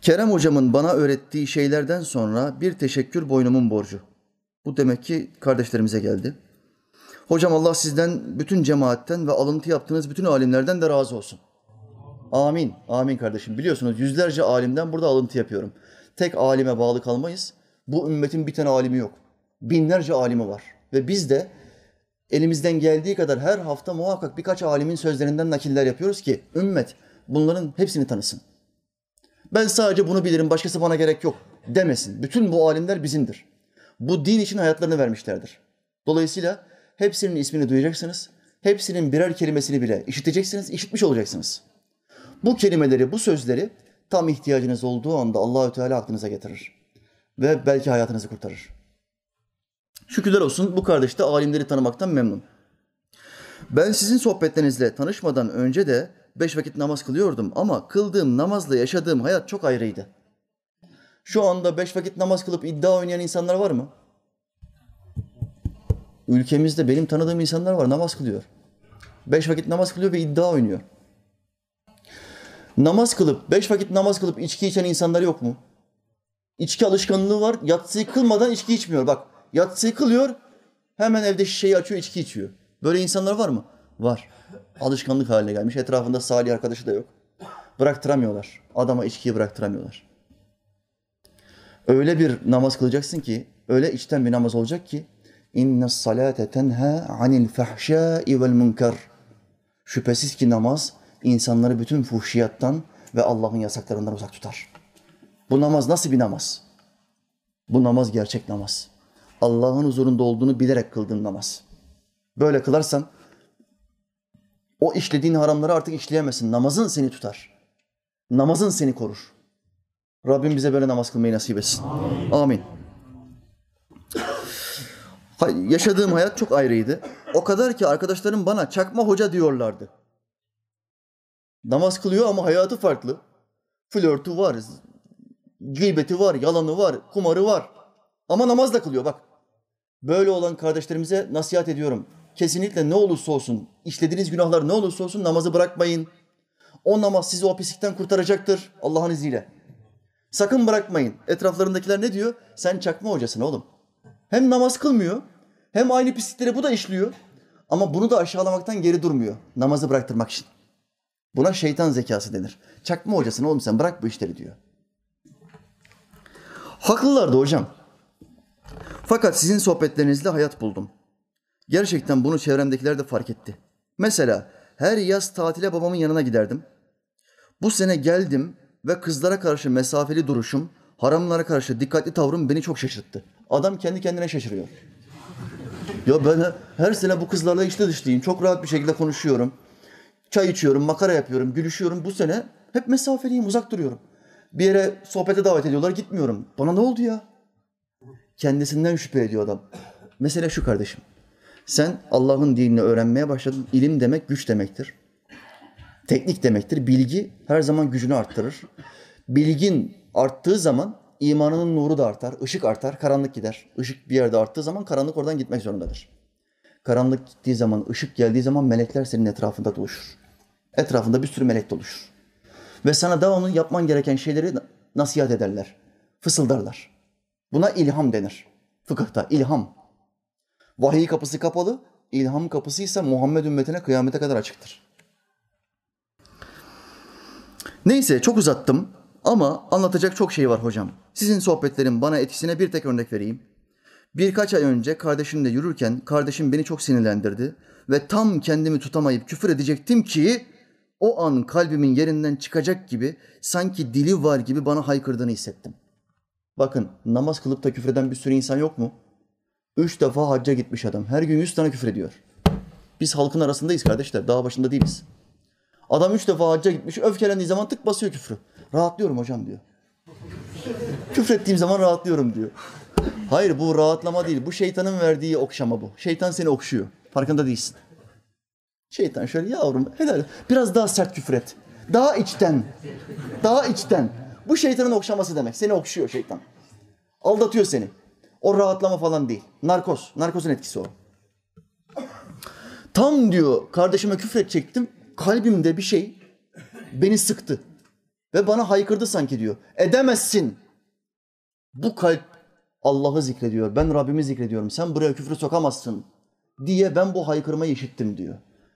Kerem hocamın bana öğrettiği şeylerden sonra bir teşekkür boynumun borcu. Bu demek ki kardeşlerimize geldi. Hocam Allah sizden, bütün cemaatten ve alıntı yaptığınız bütün alimlerden de razı olsun. Amin. Amin kardeşim. Biliyorsunuz yüzlerce alimden burada alıntı yapıyorum. Tek alime bağlı kalmayız. Bu ümmetin bir tane alimi yok. Binlerce alimi var. Ve biz de elimizden geldiği kadar her hafta muhakkak birkaç alimin sözlerinden nakiller yapıyoruz ki ümmet bunların hepsini tanısın. Ben sadece bunu bilirim, başkası bana gerek yok demesin. Bütün bu alimler bizimdir. Bu din için hayatlarını vermişlerdir. Dolayısıyla hepsinin ismini duyacaksınız. Hepsinin birer kelimesini bile işiteceksiniz, işitmiş olacaksınız. Bu kelimeleri, bu sözleri tam ihtiyacınız olduğu anda Allahü Teala aklınıza getirir ve belki hayatınızı kurtarır. Şükürler olsun bu kardeş de alimleri tanımaktan memnun. Ben sizin sohbetlerinizle tanışmadan önce de beş vakit namaz kılıyordum ama kıldığım namazla yaşadığım hayat çok ayrıydı. Şu anda beş vakit namaz kılıp iddia oynayan insanlar var mı? Ülkemizde benim tanıdığım insanlar var namaz kılıyor. Beş vakit namaz kılıyor ve iddia oynuyor. Namaz kılıp, beş vakit namaz kılıp içki içen insanlar yok mu? İçki alışkanlığı var. Yatsıyı kılmadan içki içmiyor. Bak yatsıyı kılıyor. Hemen evde şişeyi açıyor, içki içiyor. Böyle insanlar var mı? Var. Alışkanlık haline gelmiş. Etrafında salih arkadaşı da yok. Bıraktıramıyorlar. Adama içkiyi bıraktıramıyorlar. Öyle bir namaz kılacaksın ki, öyle içten bir namaz olacak ki inna salate tenha anil fahşai vel munkar. Şüphesiz ki namaz insanları bütün fuhşiyattan ve Allah'ın yasaklarından uzak tutar. Bu namaz nasıl bir namaz? Bu namaz gerçek namaz. Allah'ın huzurunda olduğunu bilerek kıldığın namaz. Böyle kılarsan o işlediğin haramları artık işleyemezsin. Namazın seni tutar. Namazın seni korur. Rabbim bize böyle namaz kılmayı nasip etsin. Amin. Yaşadığım hayat çok ayrıydı. O kadar ki arkadaşlarım bana çakma hoca diyorlardı. Namaz kılıyor ama hayatı farklı. Flörtü var, gıybeti var, yalanı var, kumarı var. Ama namaz da kılıyor bak. Böyle olan kardeşlerimize nasihat ediyorum. Kesinlikle ne olursa olsun, işlediğiniz günahlar ne olursa olsun namazı bırakmayın. O namaz sizi o pislikten kurtaracaktır Allah'ın izniyle. Sakın bırakmayın. Etraflarındakiler ne diyor? Sen çakma hocasın oğlum. Hem namaz kılmıyor, hem aynı pislikleri bu da işliyor. Ama bunu da aşağılamaktan geri durmuyor. Namazı bıraktırmak için. Buna şeytan zekası denir. Çakma hocasın oğlum sen bırak bu işleri diyor. Haklılardı hocam. Fakat sizin sohbetlerinizle hayat buldum. Gerçekten bunu çevremdekiler de fark etti. Mesela her yaz tatile babamın yanına giderdim. Bu sene geldim ve kızlara karşı mesafeli duruşum, haramlara karşı dikkatli tavrım beni çok şaşırttı. Adam kendi kendine şaşırıyor. Ya ben her sene bu kızlarla işte dışlıyım. Çok rahat bir şekilde konuşuyorum. Çay içiyorum, makara yapıyorum, gülüşüyorum. Bu sene hep mesafeliyim, uzak duruyorum. Bir yere sohbete davet ediyorlar, gitmiyorum. Bana ne oldu ya? Kendisinden şüphe ediyor adam. Mesele şu kardeşim. Sen Allah'ın dinini öğrenmeye başladın. İlim demek güç demektir. Teknik demektir. Bilgi her zaman gücünü arttırır. Bilgin arttığı zaman imanının nuru da artar, ışık artar, karanlık gider. Işık bir yerde arttığı zaman karanlık oradan gitmek zorundadır. Karanlık gittiği zaman, ışık geldiği zaman melekler senin etrafında doluşur. Etrafında bir sürü melek doluşur. Ve sana devamlı yapman gereken şeyleri nasihat ederler, fısıldarlar. Buna ilham denir. Fıkıhta ilham. Vahiy kapısı kapalı, ilham kapısı ise Muhammed ümmetine kıyamete kadar açıktır. Neyse çok uzattım ama anlatacak çok şey var hocam. Sizin sohbetlerin bana etkisine bir tek örnek vereyim. Birkaç ay önce kardeşimle yürürken kardeşim beni çok sinirlendirdi ve tam kendimi tutamayıp küfür edecektim ki o an kalbimin yerinden çıkacak gibi sanki dili var gibi bana haykırdığını hissettim. Bakın namaz kılıp da küfreden bir sürü insan yok mu? Üç defa hacca gitmiş adam. Her gün yüz tane küfür ediyor. Biz halkın arasındayız kardeşler. Dağ başında değiliz. Adam üç defa hacca gitmiş. Öfkelendiği zaman tık basıyor küfrü. Rahatlıyorum hocam diyor. Küfrettiğim zaman rahatlıyorum diyor. Hayır bu rahatlama değil. Bu şeytanın verdiği okşama bu. Şeytan seni okşuyor. Farkında değilsin. Şeytan şöyle yavrum helal. Biraz daha sert küfür et. Daha içten. Daha içten. Bu şeytanın okşaması demek. Seni okşuyor şeytan. Aldatıyor seni. O rahatlama falan değil. Narkoz. Narkozun etkisi o. Tam diyor kardeşime küfür çektim. Kalbimde bir şey beni sıktı. Ve bana haykırdı sanki diyor. Edemezsin. Bu kalp Allah'ı zikrediyor. Ben Rabbimi zikrediyorum. Sen buraya küfrü sokamazsın diye ben bu haykırmayı işittim diyor.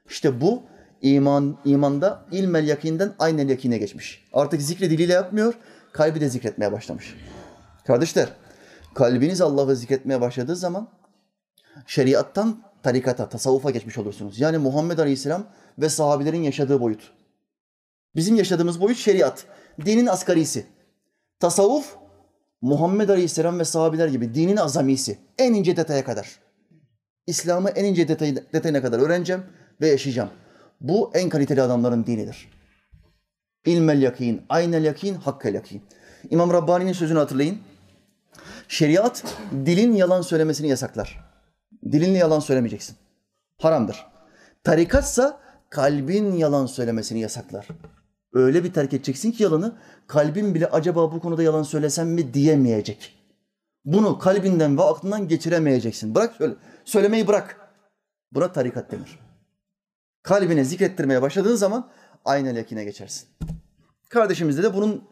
İşte bu iman imanda ilmel yakinden aynel yakine geçmiş. Artık zikri diliyle yapmıyor, kalbi de zikretmeye başlamış. Kardeşler, kalbiniz Allah'ı zikretmeye başladığı zaman şeriattan tarikata, tasavvufa geçmiş olursunuz. Yani Muhammed Aleyhisselam ve sahabilerin yaşadığı boyut. Bizim yaşadığımız boyut şeriat, dinin asgarisi. Tasavvuf, Muhammed Aleyhisselam ve sahabiler gibi dinin azamisi. En ince detaya kadar. İslam'ı en ince detay, detayına kadar öğreneceğim ve yaşayacağım. Bu en kaliteli adamların dinidir. İlmel yakin, aynel yakin, hakkel yakin. İmam Rabbani'nin sözünü hatırlayın. Şeriat dilin yalan söylemesini yasaklar. Dilinle yalan söylemeyeceksin. Haramdır. Tarikatsa kalbin yalan söylemesini yasaklar. Öyle bir terk edeceksin ki yalanı kalbin bile acaba bu konuda yalan söylesem mi diyemeyecek. Bunu kalbinden ve aklından geçiremeyeceksin. Bırak söyle. Söylemeyi bırak. Buna tarikat denir. Kalbine zikrettirmeye başladığın zaman aynel yakine geçersin. Kardeşimizde de bunun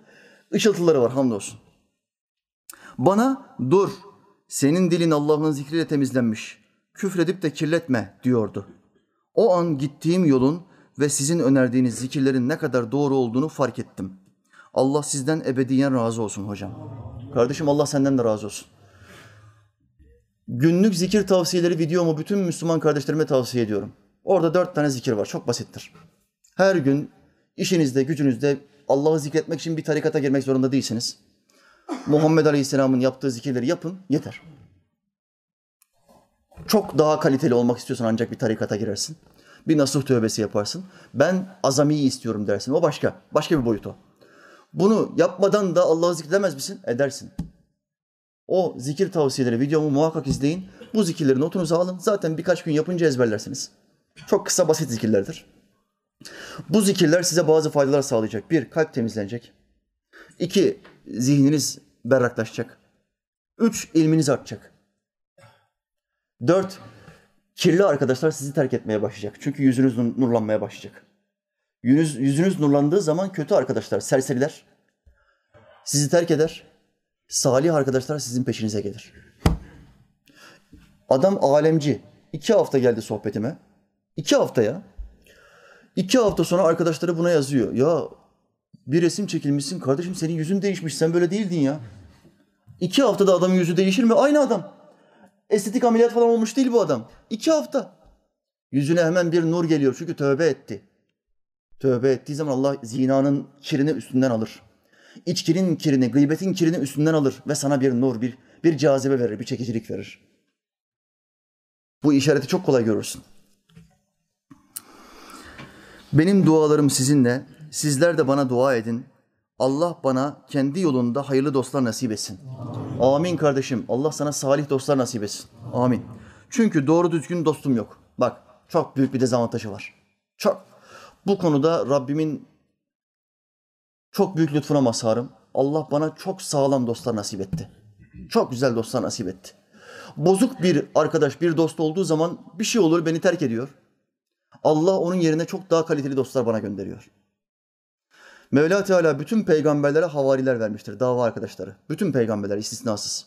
ışıltıları var hamdolsun. Bana dur, senin dilin Allah'ın zikriyle temizlenmiş. Küfredip de kirletme diyordu. O an gittiğim yolun ve sizin önerdiğiniz zikirlerin ne kadar doğru olduğunu fark ettim. Allah sizden ebediyen razı olsun hocam. Kardeşim Allah senden de razı olsun. Günlük zikir tavsiyeleri videomu bütün Müslüman kardeşlerime tavsiye ediyorum. Orada dört tane zikir var. Çok basittir. Her gün işinizde, gücünüzde Allah'ı zikretmek için bir tarikata girmek zorunda değilsiniz. Muhammed Aleyhisselam'ın yaptığı zikirleri yapın, yeter. Çok daha kaliteli olmak istiyorsan ancak bir tarikata girersin. Bir nasuh tövbesi yaparsın. Ben azamiyi istiyorum dersin. O başka. Başka bir boyut o. Bunu yapmadan da Allah'ı zikredemez misin? Edersin. O zikir tavsiyeleri videomu muhakkak izleyin. Bu zikirleri notunuza alın. Zaten birkaç gün yapınca ezberlersiniz. Çok kısa basit zikirlerdir. Bu zikirler size bazı faydalar sağlayacak. Bir, kalp temizlenecek. İki, zihniniz berraklaşacak. Üç, ilminiz artacak. Dört, kirli arkadaşlar sizi terk etmeye başlayacak. Çünkü yüzünüz nurlanmaya başlayacak. Yüzünüz, yüzünüz nurlandığı zaman kötü arkadaşlar, serseriler sizi terk eder. Salih arkadaşlar sizin peşinize gelir. Adam alemci. İki hafta geldi sohbetime. İki haftaya. İki hafta sonra arkadaşları buna yazıyor. Ya bir resim çekilmişsin kardeşim senin yüzün değişmiş. Sen böyle değildin ya. İki haftada adamın yüzü değişir mi? Aynı adam. Estetik ameliyat falan olmuş değil bu adam. İki hafta. Yüzüne hemen bir nur geliyor çünkü tövbe etti. Tövbe ettiği zaman Allah zinanın kirini üstünden alır. İçkinin kirini, gıybetin kirini üstünden alır ve sana bir nur, bir, bir cazibe verir, bir çekicilik verir. Bu işareti çok kolay görürsün. Benim dualarım sizinle, sizler de bana dua edin. Allah bana kendi yolunda hayırlı dostlar nasip etsin. Amin kardeşim. Allah sana salih dostlar nasip etsin. Amin. Çünkü doğru düzgün dostum yok. Bak çok büyük bir dezavantajı var. Çok. Bu konuda Rabbimin çok büyük lütfuna mazharım. Allah bana çok sağlam dostlar nasip etti. Çok güzel dostlar nasip etti. Bozuk bir arkadaş, bir dost olduğu zaman bir şey olur beni terk ediyor. Allah onun yerine çok daha kaliteli dostlar bana gönderiyor. Mevla Teala bütün peygamberlere havariler vermiştir, dava arkadaşları. Bütün peygamberler istisnasız.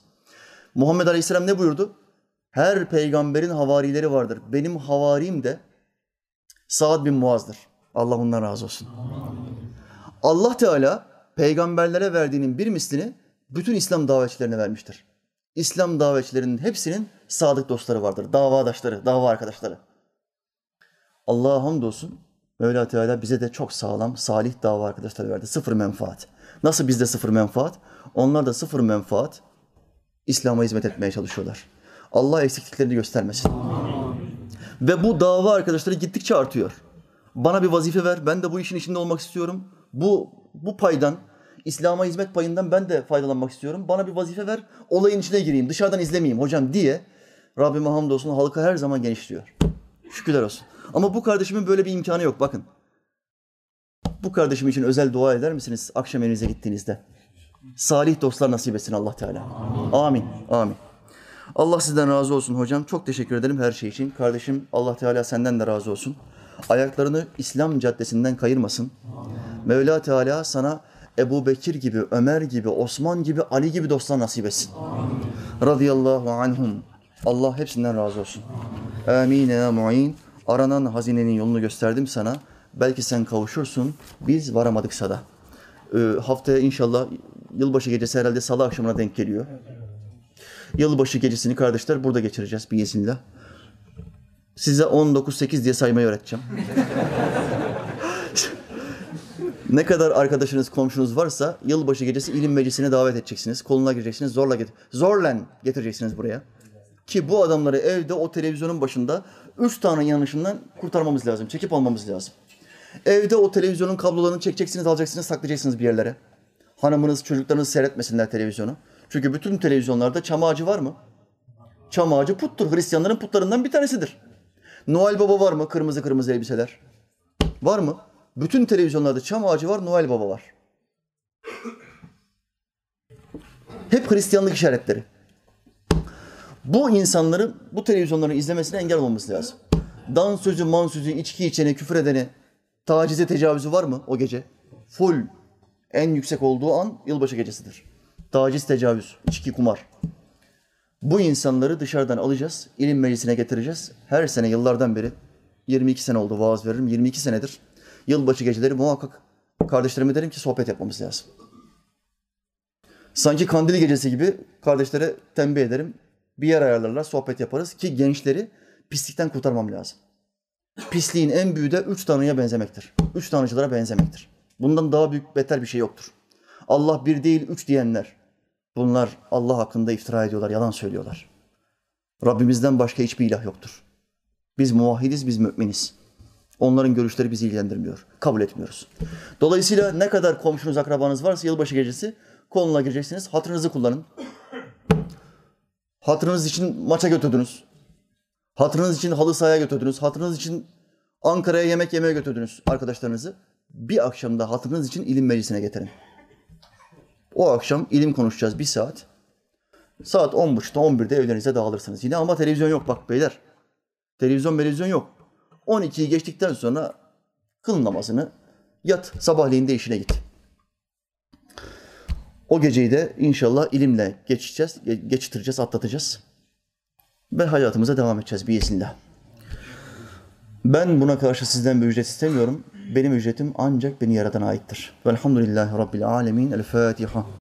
Muhammed Aleyhisselam ne buyurdu? Her peygamberin havarileri vardır. Benim havarim de Saad bin Muaz'dır. Allah ondan razı olsun. Allah Teala peygamberlere verdiğinin bir mislini bütün İslam davetçilerine vermiştir. İslam davetçilerinin hepsinin sadık dostları vardır. Davadaşları, dava arkadaşları. Allah'a hamdolsun Mevla Teala bize de çok sağlam, salih dava arkadaşları verdi. Sıfır menfaat. Nasıl bizde sıfır menfaat? Onlar da sıfır menfaat İslam'a hizmet etmeye çalışıyorlar. Allah eksikliklerini göstermesin. Ve bu dava arkadaşları gittikçe artıyor. Bana bir vazife ver, ben de bu işin içinde olmak istiyorum. Bu, bu paydan, İslam'a hizmet payından ben de faydalanmak istiyorum. Bana bir vazife ver, olayın içine gireyim, dışarıdan izlemeyeyim hocam diye Rabbime hamdolsun halka her zaman genişliyor. Şükürler olsun. Ama bu kardeşimin böyle bir imkanı yok bakın. Bu kardeşim için özel dua eder misiniz akşam evinize gittiğinizde? Salih dostlar nasip etsin Allah Teala. Amin. Amin. Allah sizden razı olsun hocam. Çok teşekkür ederim her şey için. Kardeşim Allah Teala senden de razı olsun. Ayaklarını İslam caddesinden kayırmasın. Mevla Teala sana Ebu Bekir gibi, Ömer gibi, Osman gibi, Ali gibi dostlar nasip etsin. Radıyallahu anhum. Allah hepsinden razı olsun. Amin ya mu'in. Aranan hazinenin yolunu gösterdim sana. Belki sen kavuşursun. Biz varamadıksa da. Ee, haftaya inşallah yılbaşı gecesi herhalde salı akşamına denk geliyor. Yılbaşı gecesini kardeşler burada geçireceğiz bir izinle. Size 19-8 diye saymayı öğreteceğim. ne kadar arkadaşınız, komşunuz varsa yılbaşı gecesi ilim meclisine davet edeceksiniz. Koluna gireceksiniz, zorla get zorla getireceksiniz buraya. Ki bu adamları evde o televizyonun başında üç tane yanlışından kurtarmamız lazım. Çekip almamız lazım. Evde o televizyonun kablolarını çekeceksiniz, alacaksınız, saklayacaksınız bir yerlere. Hanımınız, çocuklarınız seyretmesinler televizyonu. Çünkü bütün televizyonlarda çam ağacı var mı? Çam ağacı puttur. Hristiyanların putlarından bir tanesidir. Noel Baba var mı? Kırmızı kırmızı elbiseler. Var mı? Bütün televizyonlarda çam ağacı var, Noel Baba var. Hep Hristiyanlık işaretleri. Bu insanların bu televizyonları izlemesine engel olmamız lazım. Dan sözü, man sözü, içki içene, küfür edene, tacize, tecavüzü var mı o gece? Full. en yüksek olduğu an yılbaşı gecesidir. Taciz, tecavüz, içki, kumar. Bu insanları dışarıdan alacağız, ilim meclisine getireceğiz. Her sene yıllardan beri, 22 sene oldu vaaz veririm, 22 senedir yılbaşı geceleri muhakkak kardeşlerime derim ki sohbet yapmamız lazım. Sanki kandil gecesi gibi kardeşlere tembih ederim. Bir yer ayarlarlar, sohbet yaparız ki gençleri pislikten kurtarmam lazım. Pisliğin en büyüğü de üç tanrıya benzemektir. Üç tanrıcılara benzemektir. Bundan daha büyük, beter bir şey yoktur. Allah bir değil, üç diyenler. Bunlar Allah hakkında iftira ediyorlar, yalan söylüyorlar. Rabbimizden başka hiçbir ilah yoktur. Biz muvahhidiz, biz müminiz. Onların görüşleri bizi ilgilendirmiyor. Kabul etmiyoruz. Dolayısıyla ne kadar komşunuz, akrabanız varsa yılbaşı gecesi koluna gireceksiniz. Hatırınızı kullanın. Hatırınız için maça götürdünüz. Hatırınız için halı sahaya götürdünüz. Hatırınız için Ankara'ya yemek yemeye götürdünüz arkadaşlarınızı. Bir akşamda hatırınız için ilim meclisine getirin. O akşam ilim konuşacağız bir saat. Saat 10.30'da 11'de evlerinize dağılırsınız. Yine ama televizyon yok bak beyler. Televizyon televizyon yok. 12'yi geçtikten sonra kıl namazını yat. Sabahleyin de işine git. O geceyi de inşallah ilimle geçeceğiz, ge- geçireceğiz, atlatacağız. Ve hayatımıza devam edeceğiz biiznillah. Ben buna karşı sizden bir ücret istemiyorum. Benim ücretim ancak beni yaradana aittir. Velhamdülillahi Rabbil alemin. El Fatiha.